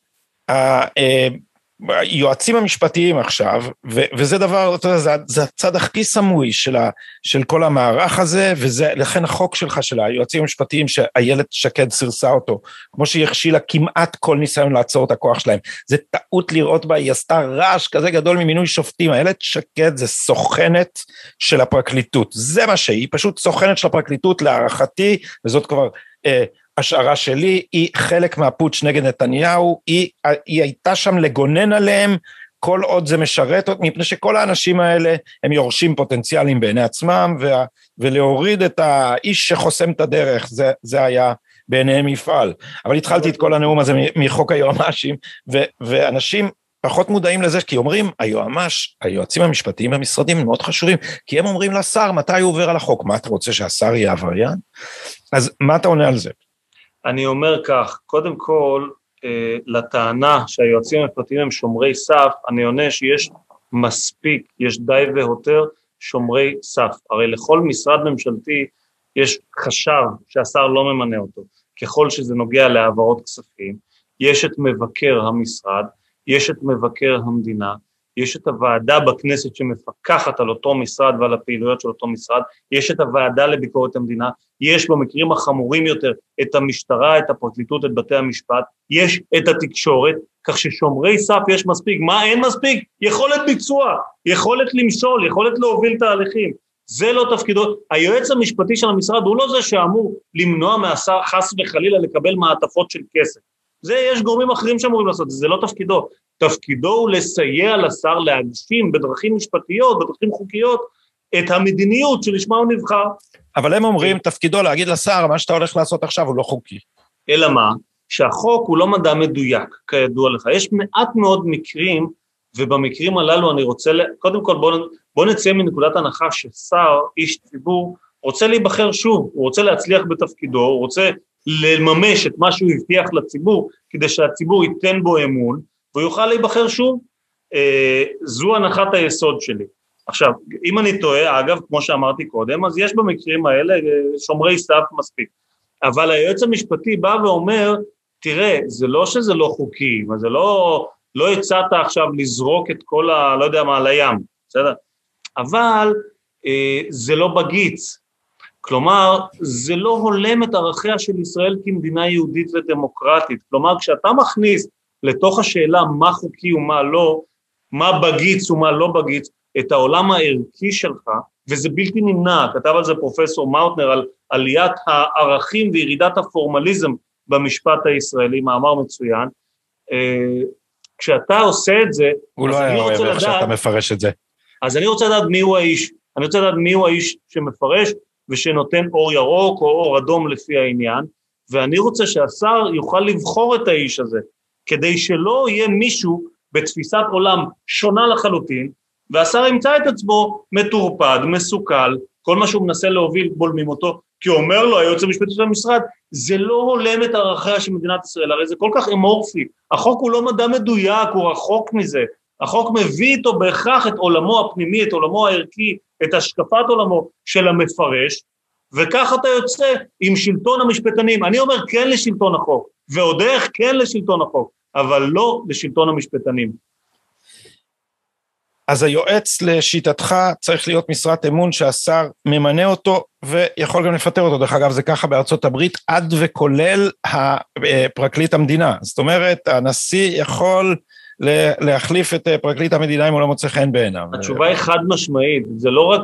היועצים המשפטיים עכשיו, ו, וזה דבר, אתה יודע, זה, זה הצד הכי סמוי של, ה, של כל המערך הזה, וזה לכן החוק שלך, של היועצים המשפטיים, שאיילת שקד סירסה אותו, כמו שהיא הכשילה כמעט כל ניסיון לעצור את הכוח שלהם. זה טעות לראות בה, היא עשתה רעש כזה גדול ממינוי שופטים. איילת שקד זה סוכנת של הפרקליטות, זה מה שהיא, פשוט סוכנת של הפרקליטות להערכתי, וזאת כבר... אה, השערה שלי, היא חלק מהפוטש נגד נתניהו, היא, היא הייתה שם לגונן עליהם כל עוד זה משרת מפני שכל האנשים האלה הם יורשים פוטנציאליים בעיני עצמם, וה, ולהוריד את האיש שחוסם את הדרך, זה, זה היה בעיניהם מפעל. אבל התחלתי את כל הנאום הזה מחוק היועמ"שים, ו, ואנשים פחות מודעים לזה, כי אומרים, היועמ"ש, היועצים המשפטיים במשרדים הם מאוד חשובים, כי הם אומרים לשר מתי הוא עובר על החוק, מה אתה רוצה שהשר יהיה עבריין? אז מה אתה עונה על זה? אני אומר כך, קודם כל, אה, לטענה שהיועצים המשפטיים הם שומרי סף, אני עונה שיש מספיק, יש די והותר שומרי סף. הרי לכל משרד ממשלתי יש חשב שהשר לא ממנה אותו, ככל שזה נוגע להעברות כספים, יש את מבקר המשרד, יש את מבקר המדינה, יש את הוועדה בכנסת שמפקחת על אותו משרד ועל הפעילויות של אותו משרד, יש את הוועדה לביקורת המדינה, יש במקרים החמורים יותר את המשטרה, את הפרקליטות, את בתי המשפט, יש את התקשורת, כך ששומרי סף יש מספיק. מה אין מספיק? יכולת ביצוע, יכולת למשול, יכולת להוביל תהליכים. זה לא תפקידו. היועץ המשפטי של המשרד הוא לא זה שאמור למנוע מהשר חס וחלילה לקבל מעטפות של כסף. זה, יש גורמים אחרים שאמורים לעשות זה לא תפקידו. תפקידו הוא לסייע לשר להגשים בדרכים משפטיות, בדרכים חוקיות, את המדיניות שלשמה הוא נבחר. אבל הם אומרים, תפקידו להגיד לשר, מה שאתה הולך לעשות עכשיו הוא לא חוקי. אלא מה? שהחוק הוא לא מדע מדויק, כידוע לך. יש מעט מאוד מקרים, ובמקרים הללו אני רוצה, קודם כל בואו בוא נצא מנקודת הנחה ששר, איש ציבור, רוצה להיבחר שוב, הוא רוצה להצליח בתפקידו, הוא רוצה לממש את מה שהוא הבטיח לציבור, כדי שהציבור ייתן בו אמון, והוא יוכל להיבחר שוב. אה, זו הנחת היסוד שלי. עכשיו, אם אני טועה, אגב, כמו שאמרתי קודם, אז יש במקרים האלה אה, שומרי סף מספיק. אבל היועץ המשפטי בא ואומר, תראה, זה לא שזה לא חוקי, זה לא, לא הצעת עכשיו לזרוק את כל ה... לא יודע מה, לים, בסדר? אבל אה, זה לא בגיץ. כלומר, זה לא הולם את ערכיה של ישראל כמדינה יהודית ודמוקרטית. כלומר, כשאתה מכניס לתוך השאלה מה חוקי ומה לא, מה בגיץ ומה לא בגיץ, את העולם הערכי שלך, וזה בלתי נמנע, כתב על זה פרופסור מאוטנר, על עליית הערכים וירידת הפורמליזם במשפט הישראלי, מאמר מצוין. אה, כשאתה עושה את זה, הוא לא היה אוהב איך שאתה מפרש את זה. אז אני רוצה לדעת מי הוא האיש, אני רוצה לדעת מי הוא האיש שמפרש ושנותן אור ירוק או אור אדום לפי העניין, ואני רוצה שהשר יוכל לבחור את האיש הזה, כדי שלא יהיה מישהו בתפיסת עולם שונה לחלוטין, והשר ימצא את עצמו מטורפד, מסוכל, כל מה שהוא מנסה להוביל בולמים אותו, כי אומר לו היועץ המשפטי של המשרד, זה לא הולם את ערכיה של מדינת ישראל, הרי זה כל כך אמורפי, החוק הוא לא מדע מדויק, הוא רחוק מזה, החוק מביא איתו בהכרח את עולמו הפנימי, את עולמו הערכי, את השקפת עולמו של המפרש, וכך אתה יוצא עם שלטון המשפטנים. אני אומר כן לשלטון החוק, ועוד איך כן לשלטון החוק, אבל לא לשלטון המשפטנים. אז היועץ לשיטתך צריך להיות משרת אמון שהשר ממנה אותו ויכול גם לפטר אותו. דרך אגב, זה ככה בארצות הברית, עד וכולל פרקליט המדינה. זאת אומרת, הנשיא יכול להחליף את פרקליט המדינה אם הוא לא מוצא חן בעיניו. התשובה היא חד משמעית, זה לא רק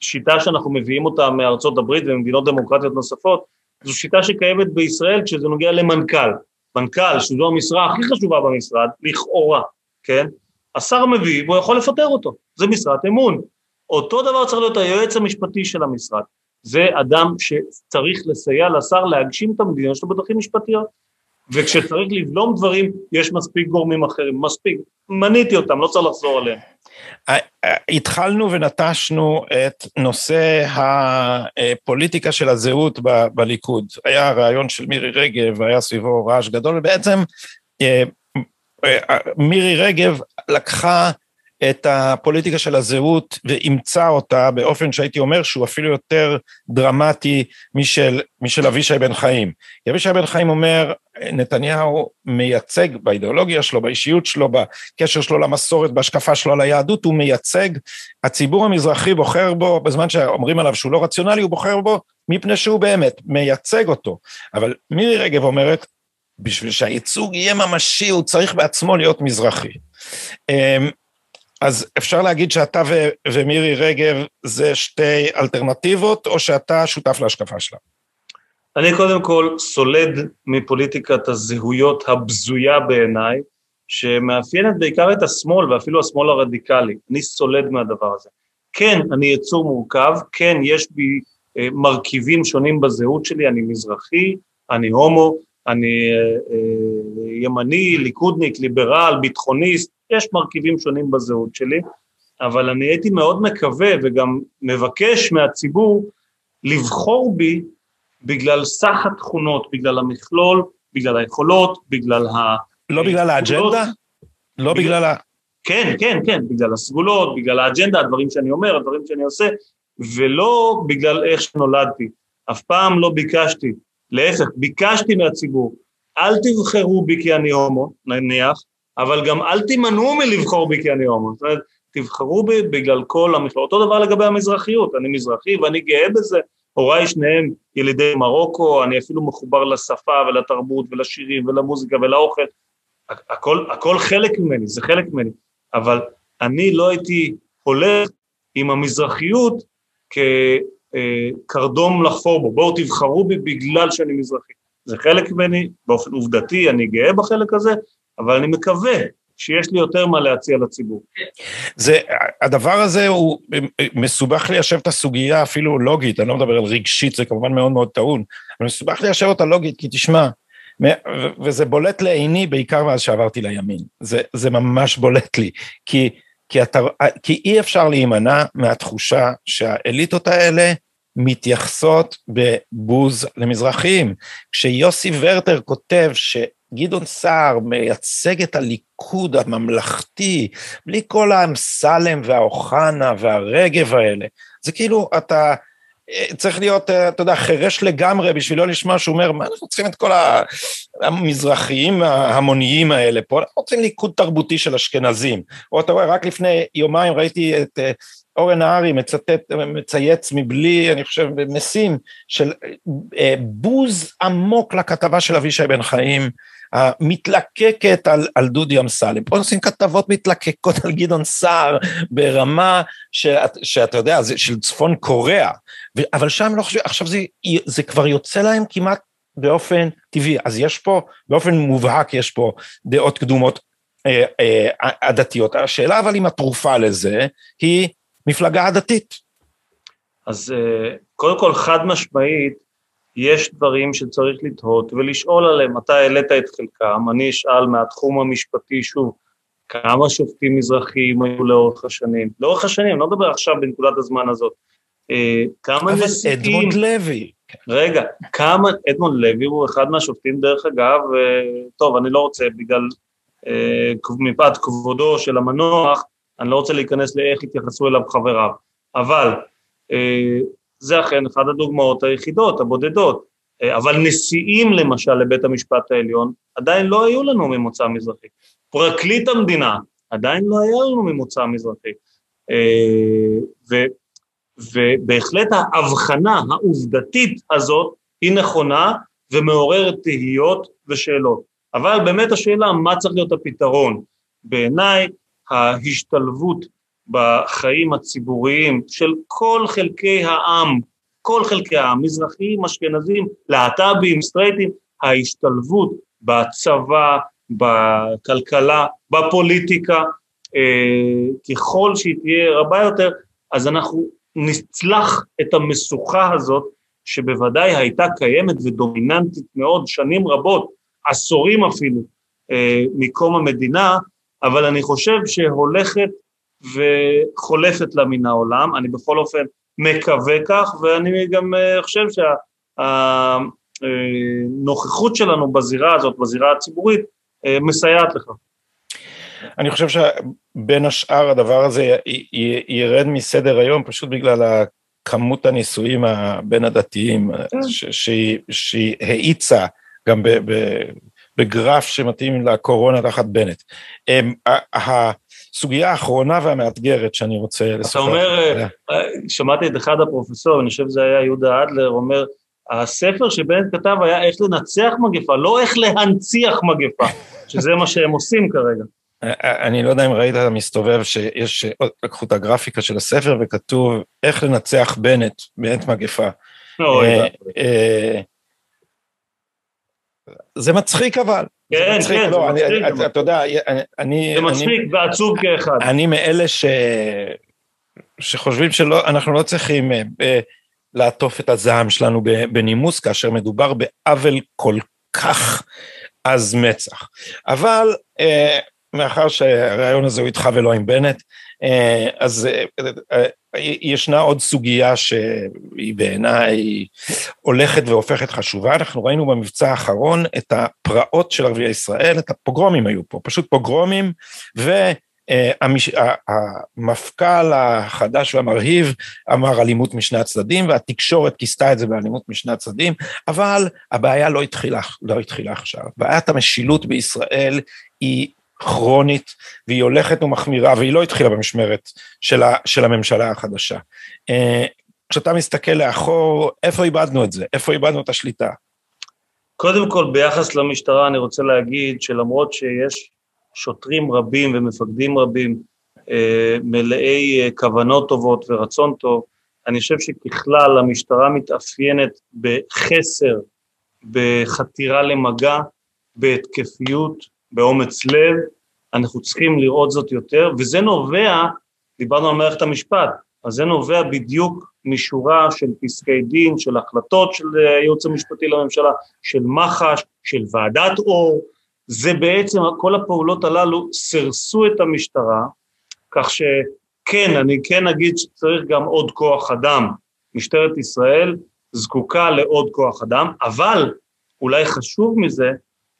שיטה שאנחנו מביאים אותה מארצות הברית וממדינות דמוקרטיות נוספות, זו שיטה שקיימת בישראל כשזה נוגע למנכ"ל. מנכ"ל, שזו המשרה הכי חשובה במשרד, לכאורה, כן? השר מביא והוא יכול לפטר אותו, זה משרת אמון. אותו דבר צריך להיות היועץ המשפטי של המשרד. זה אדם שצריך לסייע לשר להגשים את המדינה שלו בדרכים משפטיות. וכשצריך לבלום דברים, יש מספיק גורמים אחרים, מספיק. מניתי אותם, לא צריך לחזור עליהם. התחלנו ונטשנו את נושא הפוליטיקה של הזהות בליכוד. היה רעיון של מירי רגב, היה סביבו רעש גדול, ובעצם אה, אה, מירי רגב לקחה את הפוליטיקה של הזהות ואימצה אותה באופן שהייתי אומר שהוא אפילו יותר דרמטי משל, משל אבישי בן חיים. אבישי בן חיים אומר, נתניהו מייצג באידיאולוגיה שלו, באישיות שלו, בקשר שלו למסורת, בהשקפה שלו על היהדות, הוא מייצג, הציבור המזרחי בוחר בו, בזמן שאומרים עליו שהוא לא רציונלי, הוא בוחר בו מפני שהוא באמת מייצג אותו. אבל מירי רגב אומרת, בשביל שהייצוג יהיה ממשי, הוא צריך בעצמו להיות מזרחי. אמ, אז אפשר להגיד שאתה ו- ומירי רגב זה שתי אלטרנטיבות, או שאתה שותף להשקפה שלה? אני קודם כל סולד מפוליטיקת הזהויות הבזויה בעיניי, שמאפיינת בעיקר את השמאל ואפילו השמאל הרדיקלי. אני סולד מהדבר הזה. כן, אני יצור מורכב, כן, יש בי אה, מרכיבים שונים בזהות שלי, אני מזרחי, אני הומו, אני אה, אה, ימני, ליכודניק, ליברל, ביטחוניסט, יש מרכיבים שונים בזהות שלי, אבל אני הייתי מאוד מקווה וגם מבקש מהציבור לבחור בי בגלל סך התכונות, בגלל המכלול, בגלל היכולות, בגלל ה... לא בגלל האג'נדה? לא בגלל, ה... כן, כן, כן, בגלל הסגולות, בגלל האג'נדה, הדברים שאני אומר, הדברים שאני עושה, ולא בגלל איך שנולדתי. אף פעם לא ביקשתי, להפך, ביקשתי מהציבור, אל תבחרו בי כי אני הומו, נניח, אבל גם אל תימנעו מלבחור בי כי אני הומו. זאת אומרת, תבחרו בי בגלל כל המכלול. אותו דבר לגבי המזרחיות, אני מזרחי ואני גאה בזה, הוריי שניהם ילידי מרוקו, אני אפילו מחובר לשפה ולתרבות ולשירים ולמוזיקה ולאוכל, הכל, הכל חלק ממני, זה חלק ממני, אבל אני לא הייתי הולך עם המזרחיות כקרדום לחפור בו, בואו תבחרו בי בגלל שאני מזרחי. זה חלק ממני, באופן עובדתי אני גאה בחלק הזה, אבל אני מקווה שיש לי יותר מה להציע לציבור. זה, הדבר הזה הוא מסובך ליישב את הסוגיה אפילו לוגית, אני לא מדבר על רגשית, זה כמובן מאוד מאוד טעון, אבל מסובך ליישב אותה לוגית, כי תשמע, וזה בולט לעיני בעיקר מאז שעברתי לימין, זה, זה ממש בולט לי, כי, כי, אתה, כי אי אפשר להימנע מהתחושה שהאליטות האלה מתייחסות בבוז למזרחים. כשיוסי ורטר כותב ש... גדעון סער מייצג את הליכוד הממלכתי, בלי כל האמסלם והאוחנה והרגב האלה. זה כאילו, אתה אה, צריך להיות, אה, אתה יודע, חירש לגמרי בשביל לא לשמוע שהוא אומר, מה אנחנו צריכים את כל המזרחיים ההמוניים האלה פה? אנחנו רוצים ליכוד תרבותי של אשכנזים. או אתה רואה, רק לפני יומיים ראיתי את אה, אורן נהרי מצטט, מצייץ מבלי, אני חושב, משים, של בוז עמוק לכתבה של אבישי בן חיים, המתלקקת על, על דודי אמסלם. פה עושים כתבות מתלקקות על גדעון סער ברמה שאת, שאתה יודע, זה של צפון קוריאה, ו, אבל שם לא חושב, עכשיו זה, זה כבר יוצא להם כמעט באופן טבעי, אז יש פה, באופן מובהק יש פה דעות קדומות אה, אה, עדתיות. השאלה אבל אם התרופה לזה היא מפלגה עדתית. אז אה, קודם כל חד משמעית, יש דברים שצריך לתהות ולשאול עליהם. אתה העלית את חלקם, אני אשאל מהתחום המשפטי שוב, כמה שופטים מזרחיים היו לאורך השנים? לאורך השנים, לא מדבר עכשיו בנקודת הזמן הזאת. אה, כמה נשיאים... אבל אדמונד לוי. רגע, כמה, אדמונד לוי הוא אחד מהשופטים דרך אגב, אה, טוב, אני לא רוצה בגלל, אה, מפאת כבודו של המנוח, אני לא רוצה להיכנס לאיך התייחסו אליו חבריו, אבל זה אכן אחת הדוגמאות היחידות, הבודדות. אה, אבל נשיאים למשל לבית המשפט העליון, עדיין לא היו לנו ממוצא מזרחי. פרקליט המדינה, עדיין לא היה לנו ממוצא מזרחי. אה, ו, ובהחלט ההבחנה העובדתית הזאת היא נכונה ומעוררת תהיות ושאלות. אבל באמת השאלה מה צריך להיות הפתרון. בעיניי ההשתלבות בחיים הציבוריים של כל חלקי העם, כל חלקי העם, מזרחים, אשכנזים, להט"בים, סטרייטים, ההשתלבות בצבא, בכלכלה, בפוליטיקה, אה, ככל שהיא תהיה רבה יותר, אז אנחנו נצלח את המשוכה הזאת, שבוודאי הייתה קיימת ודומיננטית מאוד שנים רבות, עשורים אפילו, אה, מקום המדינה, אבל אני חושב שהולכת וחולפת לה מן העולם, אני בכל אופן מקווה כך, ואני גם אה, חושב שהנוכחות שלנו בזירה הזאת, בזירה הציבורית, אה, מסייעת לך. אני חושב שבין השאר הדבר הזה ירד מסדר היום פשוט בגלל כמות הנישואים בין הדתיים כן. שהיא האיצה גם בגרף שמתאים לקורונה תחת בנט. אמ, הסוגיה האחרונה והמאתגרת שאני רוצה לשוחח. אתה אומר, אה, שמעתי את אחד הפרופסור, אני חושב שזה היה יהודה אדלר, אומר, הספר שבנט כתב היה איך לנצח מגפה, לא איך להנציח מגפה, שזה מה שהם עושים כרגע. אני לא יודע אם ראית, מסתובב, שיש, לקחו את הגרפיקה של הספר וכתוב איך לנצח בנט בעת מגפה. אה, אה, זה מצחיק אבל. כן, כן, זה מצחיק. אתה יודע, אני... זה מצחיק ועצוב כאחד. אני מאלה שחושבים שאנחנו לא צריכים אה, לעטוף את הזעם שלנו בנימוס, כאשר מדובר בעוול כל כך עז מצח. אבל מאחר שהרעיון הזה הוא איתך ולא עם בנט, אה, אז אה, אה, ישנה עוד סוגיה שהיא בעיניי הולכת והופכת חשובה, אנחנו ראינו במבצע האחרון את הפרעות של ערביי ישראל, את הפוגרומים היו פה, פשוט פוגרומים, והמפכ"ל החדש והמרהיב אמר אלימות משני הצדדים, והתקשורת כיסתה את זה באלימות משני הצדדים, אבל הבעיה לא התחילה, לא התחילה עכשיו. בעיית המשילות בישראל היא כרונית, והיא הולכת ומחמירה, והיא לא התחילה במשמרת של, ה, של הממשלה החדשה. אה, כשאתה מסתכל לאחור, איפה איבדנו את זה? איפה איבדנו את השליטה? קודם כל, ביחס למשטרה, אני רוצה להגיד שלמרות שיש שוטרים רבים ומפקדים רבים, אה, מלאי אה, כוונות טובות ורצון טוב, אני חושב שככלל המשטרה מתאפיינת בחסר, בחתירה למגע, בהתקפיות, באומץ לב, אנחנו צריכים לראות זאת יותר, וזה נובע, דיברנו על מערכת המשפט, אז זה נובע בדיוק משורה של פסקי דין, של החלטות של הייעוץ המשפטי לממשלה, של מח"ש, של ועדת אור, זה בעצם, כל הפעולות הללו סירסו את המשטרה, כך שכן, אני כן אגיד שצריך גם עוד כוח אדם. משטרת ישראל זקוקה לעוד כוח אדם, אבל אולי חשוב מזה,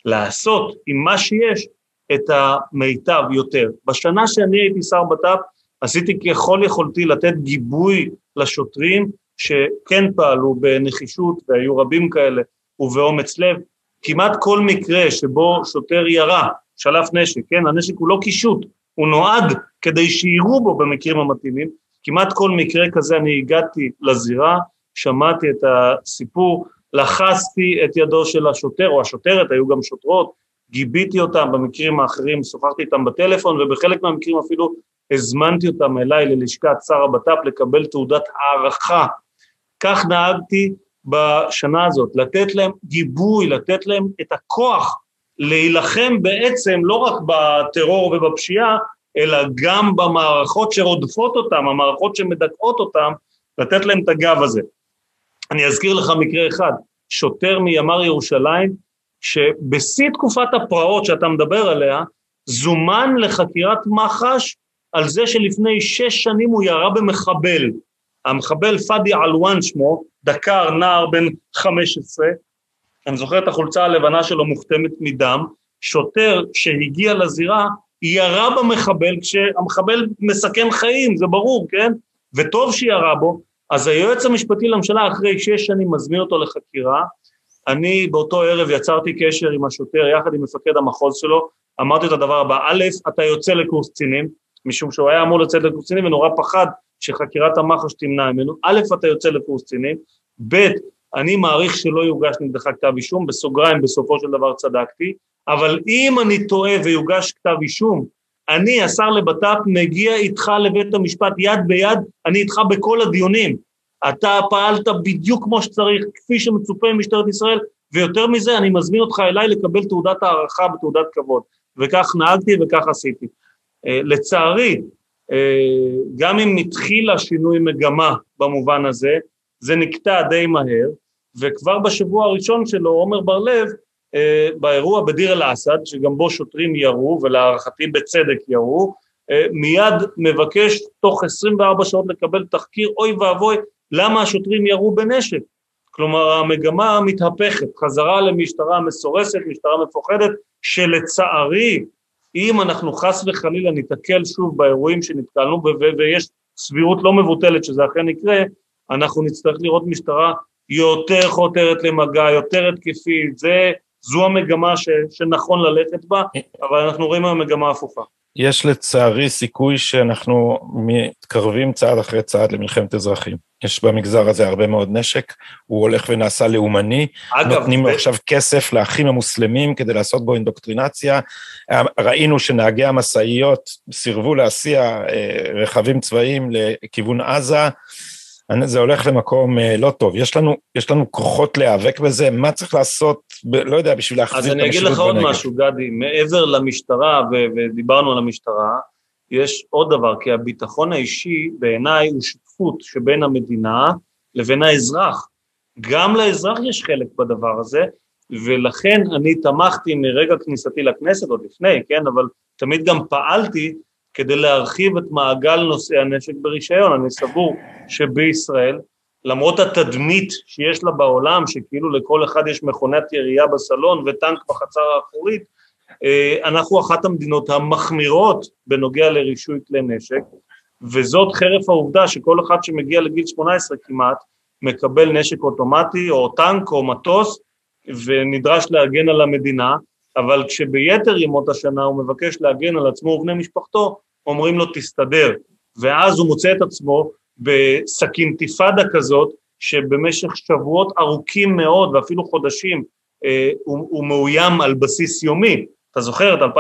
לעשות עם מה שיש את המיטב יותר. בשנה שאני הייתי שר בט"פ, עשיתי ככל יכולתי לתת גיבוי לשוטרים שכן פעלו בנחישות, והיו רבים כאלה, ובאומץ לב. כמעט כל מקרה שבו שוטר ירה, שלף נשק, כן, הנשק הוא לא קישוט, הוא נועד כדי שיירו בו במקרים המתאימים, כמעט כל מקרה כזה אני הגעתי לזירה, שמעתי את הסיפור, לחסתי את ידו של השוטר או השוטרת, היו גם שוטרות, גיביתי אותם במקרים האחרים, שוחחתי איתם בטלפון ובחלק מהמקרים אפילו הזמנתי אותם אליי ללשכת שר הבט"פ לקבל תעודת הערכה. כך נהגתי בשנה הזאת, לתת להם גיבוי, לתת להם את הכוח להילחם בעצם לא רק בטרור ובפשיעה, אלא גם במערכות שרודפות אותם, המערכות שמדכאות אותם, לתת להם את הגב הזה. אני אזכיר לך מקרה אחד, שוטר מימ"ר ירושלים, שבשיא תקופת הפרעות שאתה מדבר עליה, זומן לחקירת מח"ש על זה שלפני שש שנים הוא ירה במחבל. המחבל פאדי עלואן שמו, דקר נער בן 15, אני זוכר את החולצה הלבנה שלו מוכתמת מדם, שוטר שהגיע לזירה ירה במחבל כשהמחבל מסכן חיים, זה ברור, כן? וטוב שירה בו, אז היועץ המשפטי לממשלה אחרי שש שנים מזמין אותו לחקירה, אני באותו ערב יצרתי קשר עם השוטר יחד עם מפקד המחוז שלו, אמרתי את הדבר הבא, א', אתה יוצא לקורס קצינים, משום שהוא היה אמור לצאת לקורס קצינים ונורא פחד שחקירת המח"ש תמנע ממנו, א', אתה יוצא לקורס קצינים, ב', אני מעריך שלא יוגש נגדך כתב אישום, בסוגריים בסופו של דבר צדקתי, אבל אם אני טועה ויוגש כתב אישום, אני, השר לבט"פ, מגיע איתך לבית המשפט יד ביד, אני איתך בכל הדיונים. אתה פעלת בדיוק כמו שצריך, כפי שמצופה ממשטרת ישראל, ויותר מזה, אני מזמין אותך אליי לקבל תעודת הערכה ותעודת כבוד. וכך נהגתי וכך עשיתי. אה, לצערי, אה, גם אם התחילה שינוי מגמה במובן הזה, זה נקטע די מהר, וכבר בשבוע הראשון שלו, עומר בר-לב, אה, באירוע בדיר אל-אסד, שגם בו שוטרים ירו, ולהערכתי בצדק ירו, מיד מבקש תוך 24 שעות לקבל תחקיר, אוי ואבוי, למה השוטרים ירו בנשק? כלומר המגמה מתהפכת, חזרה למשטרה מסורסת, משטרה מפוחדת, שלצערי אם אנחנו חס וחלילה ניתקל שוב באירועים שנתקלנו ויש סבירות לא מבוטלת שזה אכן יקרה, אנחנו נצטרך לראות משטרה יותר חותרת למגע, יותר התקפית, זה, זו המגמה ש, שנכון ללכת בה, אבל אנחנו רואים היום מגמה הפוכה. יש לצערי סיכוי שאנחנו מתקרבים צעד אחרי צעד למלחמת אזרחים. יש במגזר הזה הרבה מאוד נשק, הוא הולך ונעשה לאומני, אגב, נותנים לו ו... עכשיו כסף לאחים המוסלמים כדי לעשות בו אינדוקטרינציה. ראינו שנהגי המשאיות סירבו להסיע אה, רכבים צבאיים לכיוון עזה. זה הולך למקום אה, לא טוב. יש לנו, יש לנו כוחות להיאבק בזה, מה צריך לעשות, ב, לא יודע, בשביל להחזיר את המשילות בנגב. אז אני אגיד לך עוד משהו, גדי, מעבר למשטרה, ו- ודיברנו על המשטרה, יש עוד דבר, כי הביטחון האישי בעיניי הוא שותפות שבין המדינה לבין האזרח. גם לאזרח יש חלק בדבר הזה, ולכן אני תמכתי מרגע כניסתי לכנסת, עוד לפני, כן, אבל תמיד גם פעלתי כדי להרחיב את מעגל נושאי הנשק ברישיון. אני סבור שבישראל, למרות התדמית שיש לה בעולם, שכאילו לכל אחד יש מכונת ירייה בסלון וטנק בחצר האחורית, אה, אנחנו אחת המדינות המחמירות בנוגע לרישוי כלי נשק, וזאת חרף העובדה שכל אחד שמגיע לגיל 18 כמעט, מקבל נשק אוטומטי או טנק או מטוס ונדרש להגן על המדינה, אבל כשביתר ימות השנה הוא מבקש להגן על עצמו ובני משפחתו, אומרים לו תסתדר, ואז הוא מוצא את עצמו בסכינתיפאדה כזאת, שבמשך שבועות ארוכים מאוד ואפילו חודשים אה, הוא, הוא מאוים על בסיס יומי, אתה זוכר את 2015-2016,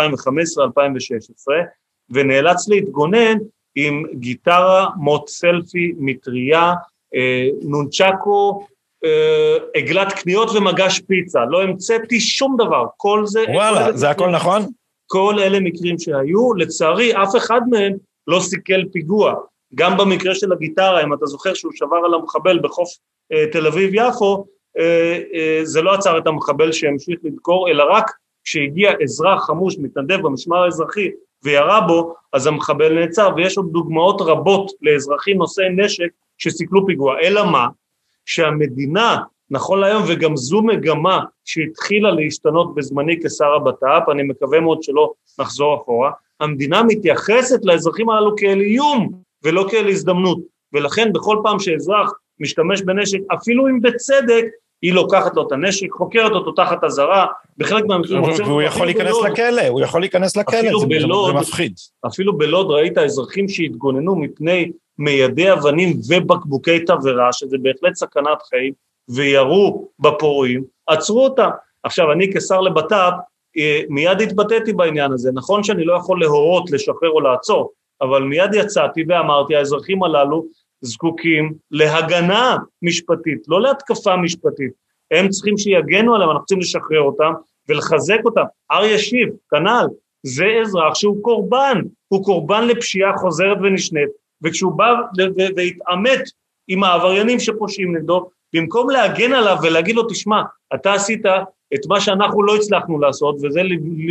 ונאלץ להתגונן עם גיטרה, מוט סלפי, מטריה, אה, נונצ'קו, אה, עגלת קניות ומגש פיצה, לא המצאתי שום דבר, כל זה... וואלה, זה הכל נכון? כל אלה מקרים שהיו, לצערי אף אחד מהם לא סיכל פיגוע. גם במקרה של הגיטרה, אם אתה זוכר שהוא שבר על המחבל בחוף אה, תל אביב-יפו, אה, אה, זה לא עצר את המחבל שהמשיך לדקור, אלא רק כשהגיע אזרח חמוש, מתנדב במשמר האזרחי, וירה בו, אז המחבל נעצר, ויש עוד דוגמאות רבות לאזרחים נושאי נשק שסיכלו פיגוע. אלא מה? שהמדינה, נכון להיום, וגם זו מגמה שהתחילה להשתנות בזמני כשר הבט"פ, אני מקווה מאוד שלא נחזור אחורה, המדינה מתייחסת לאזרחים הללו כאל איום ולא כאל הזדמנות, ולכן בכל פעם שאזרח משתמש בנשק, אפילו אם בצדק, היא לוקחת לו את הנשק, חוקרת אותו תחת אזהרה, בחלק מהמקרים עוצרת. והוא יכול להיכנס לכלא, הוא יכול להיכנס לכלא, זה, בלוד, זה מפחיד. אפילו בלוד ראית אזרחים שהתגוננו מפני מיידי אבנים ובקבוקי תבערה, שזה בהחלט סכנת חיים, וירו בפורעים, עצרו אותם. עכשיו, אני כשר לבט"פ, אה, מיד התבטאתי בעניין הזה. נכון שאני לא יכול להורות, לשחרר או לעצור, אבל מיד יצאתי ואמרתי, האזרחים הללו זקוקים להגנה משפטית, לא להתקפה משפטית. הם צריכים שיגנו עליהם, אנחנו צריכים לשחרר אותם ולחזק אותם. אריה שיב, כנ"ל, זה אזרח שהוא קורבן, הוא קורבן לפשיעה חוזרת ונשנית, וכשהוא בא והתעמת עם העבריינים שפושעים נגדו, במקום להגן עליו ולהגיד לו, תשמע, אתה עשית את מה שאנחנו לא הצלחנו לעשות, וזה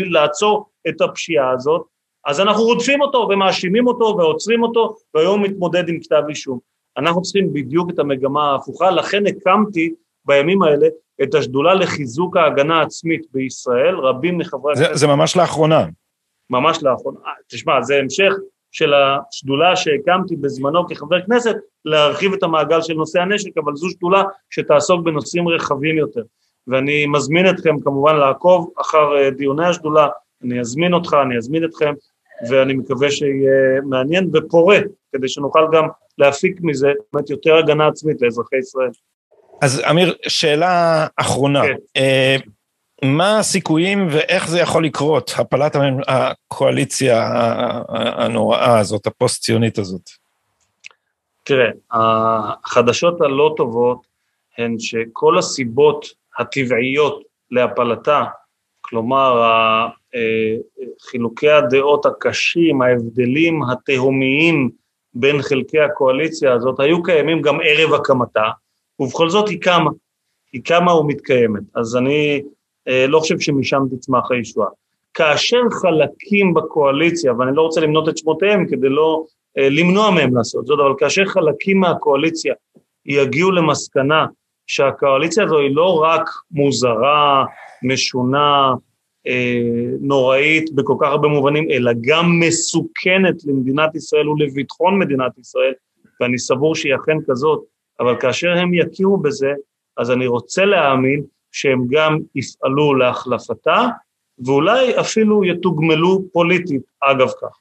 לעצור את הפשיעה הזאת, אז אנחנו רודפים אותו ומאשימים אותו ועוצרים אותו, והיום מתמודד עם כתב אישום. אנחנו צריכים בדיוק את המגמה ההפוכה, לכן הקמתי בימים האלה את השדולה לחיזוק ההגנה העצמית בישראל, רבים מחברי הכנסת... זה, זה ממש לאחרונה. ממש לאחרונה. תשמע, זה המשך של השדולה שהקמתי בזמנו כחבר כנסת, להרחיב את המעגל של נושאי הנשק, אבל זו שדולה שתעסוק בנושאים רחבים יותר. ואני מזמין אתכם כמובן לעקוב אחר אה, דיוני השדולה, אני אזמין אותך, אני אזמין אתכם, ואני מקווה שיהיה מעניין ופורה, כדי שנוכל גם להפיק מזה באמת יותר הגנה עצמית לאזרחי ישראל. אז אמיר, שאלה אחרונה. כן. מה הסיכויים ואיך זה יכול לקרות, הפלת הקואליציה הנוראה הזאת, הפוסט-ציונית הזאת? תראה, החדשות הלא טובות הן שכל הסיבות הטבעיות להפלתה, כלומר אה, חילוקי הדעות הקשים, ההבדלים התהומיים בין חלקי הקואליציה הזאת, היו קיימים גם ערב הקמתה, ובכל זאת היא קמה, היא קמה ומתקיימת. אז אני לא חושב שמשם תצמח הישועה. כאשר חלקים בקואליציה, ואני לא רוצה למנות את שמותיהם כדי לא אה, למנוע מהם לעשות זאת, אבל כאשר חלקים מהקואליציה יגיעו למסקנה שהקואליציה הזו היא לא רק מוזרה, משונה, אה, נוראית בכל כך הרבה מובנים, אלא גם מסוכנת למדינת ישראל ולביטחון מדינת ישראל, ואני סבור שהיא אכן כזאת, אבל כאשר הם יכירו בזה, אז אני רוצה להאמין שהם גם יפעלו להחלפתה, ואולי אפילו יתוגמלו פוליטית אגב כך.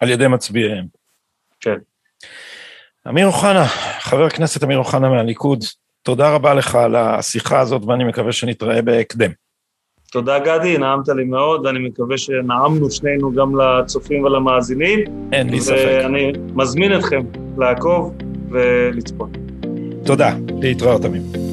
על ידי מצביעיהם. כן. אמיר אוחנה, חבר הכנסת אמיר אוחנה מהליכוד, תודה רבה לך על השיחה הזאת, ואני מקווה שנתראה בהקדם. תודה גדי, נעמת לי מאוד, ואני מקווה שנעמנו שנינו גם לצופים ולמאזינים. אין לי ספק. ואני מזמין אתכם לעקוב ולצפות. תודה, להתראות אמיר.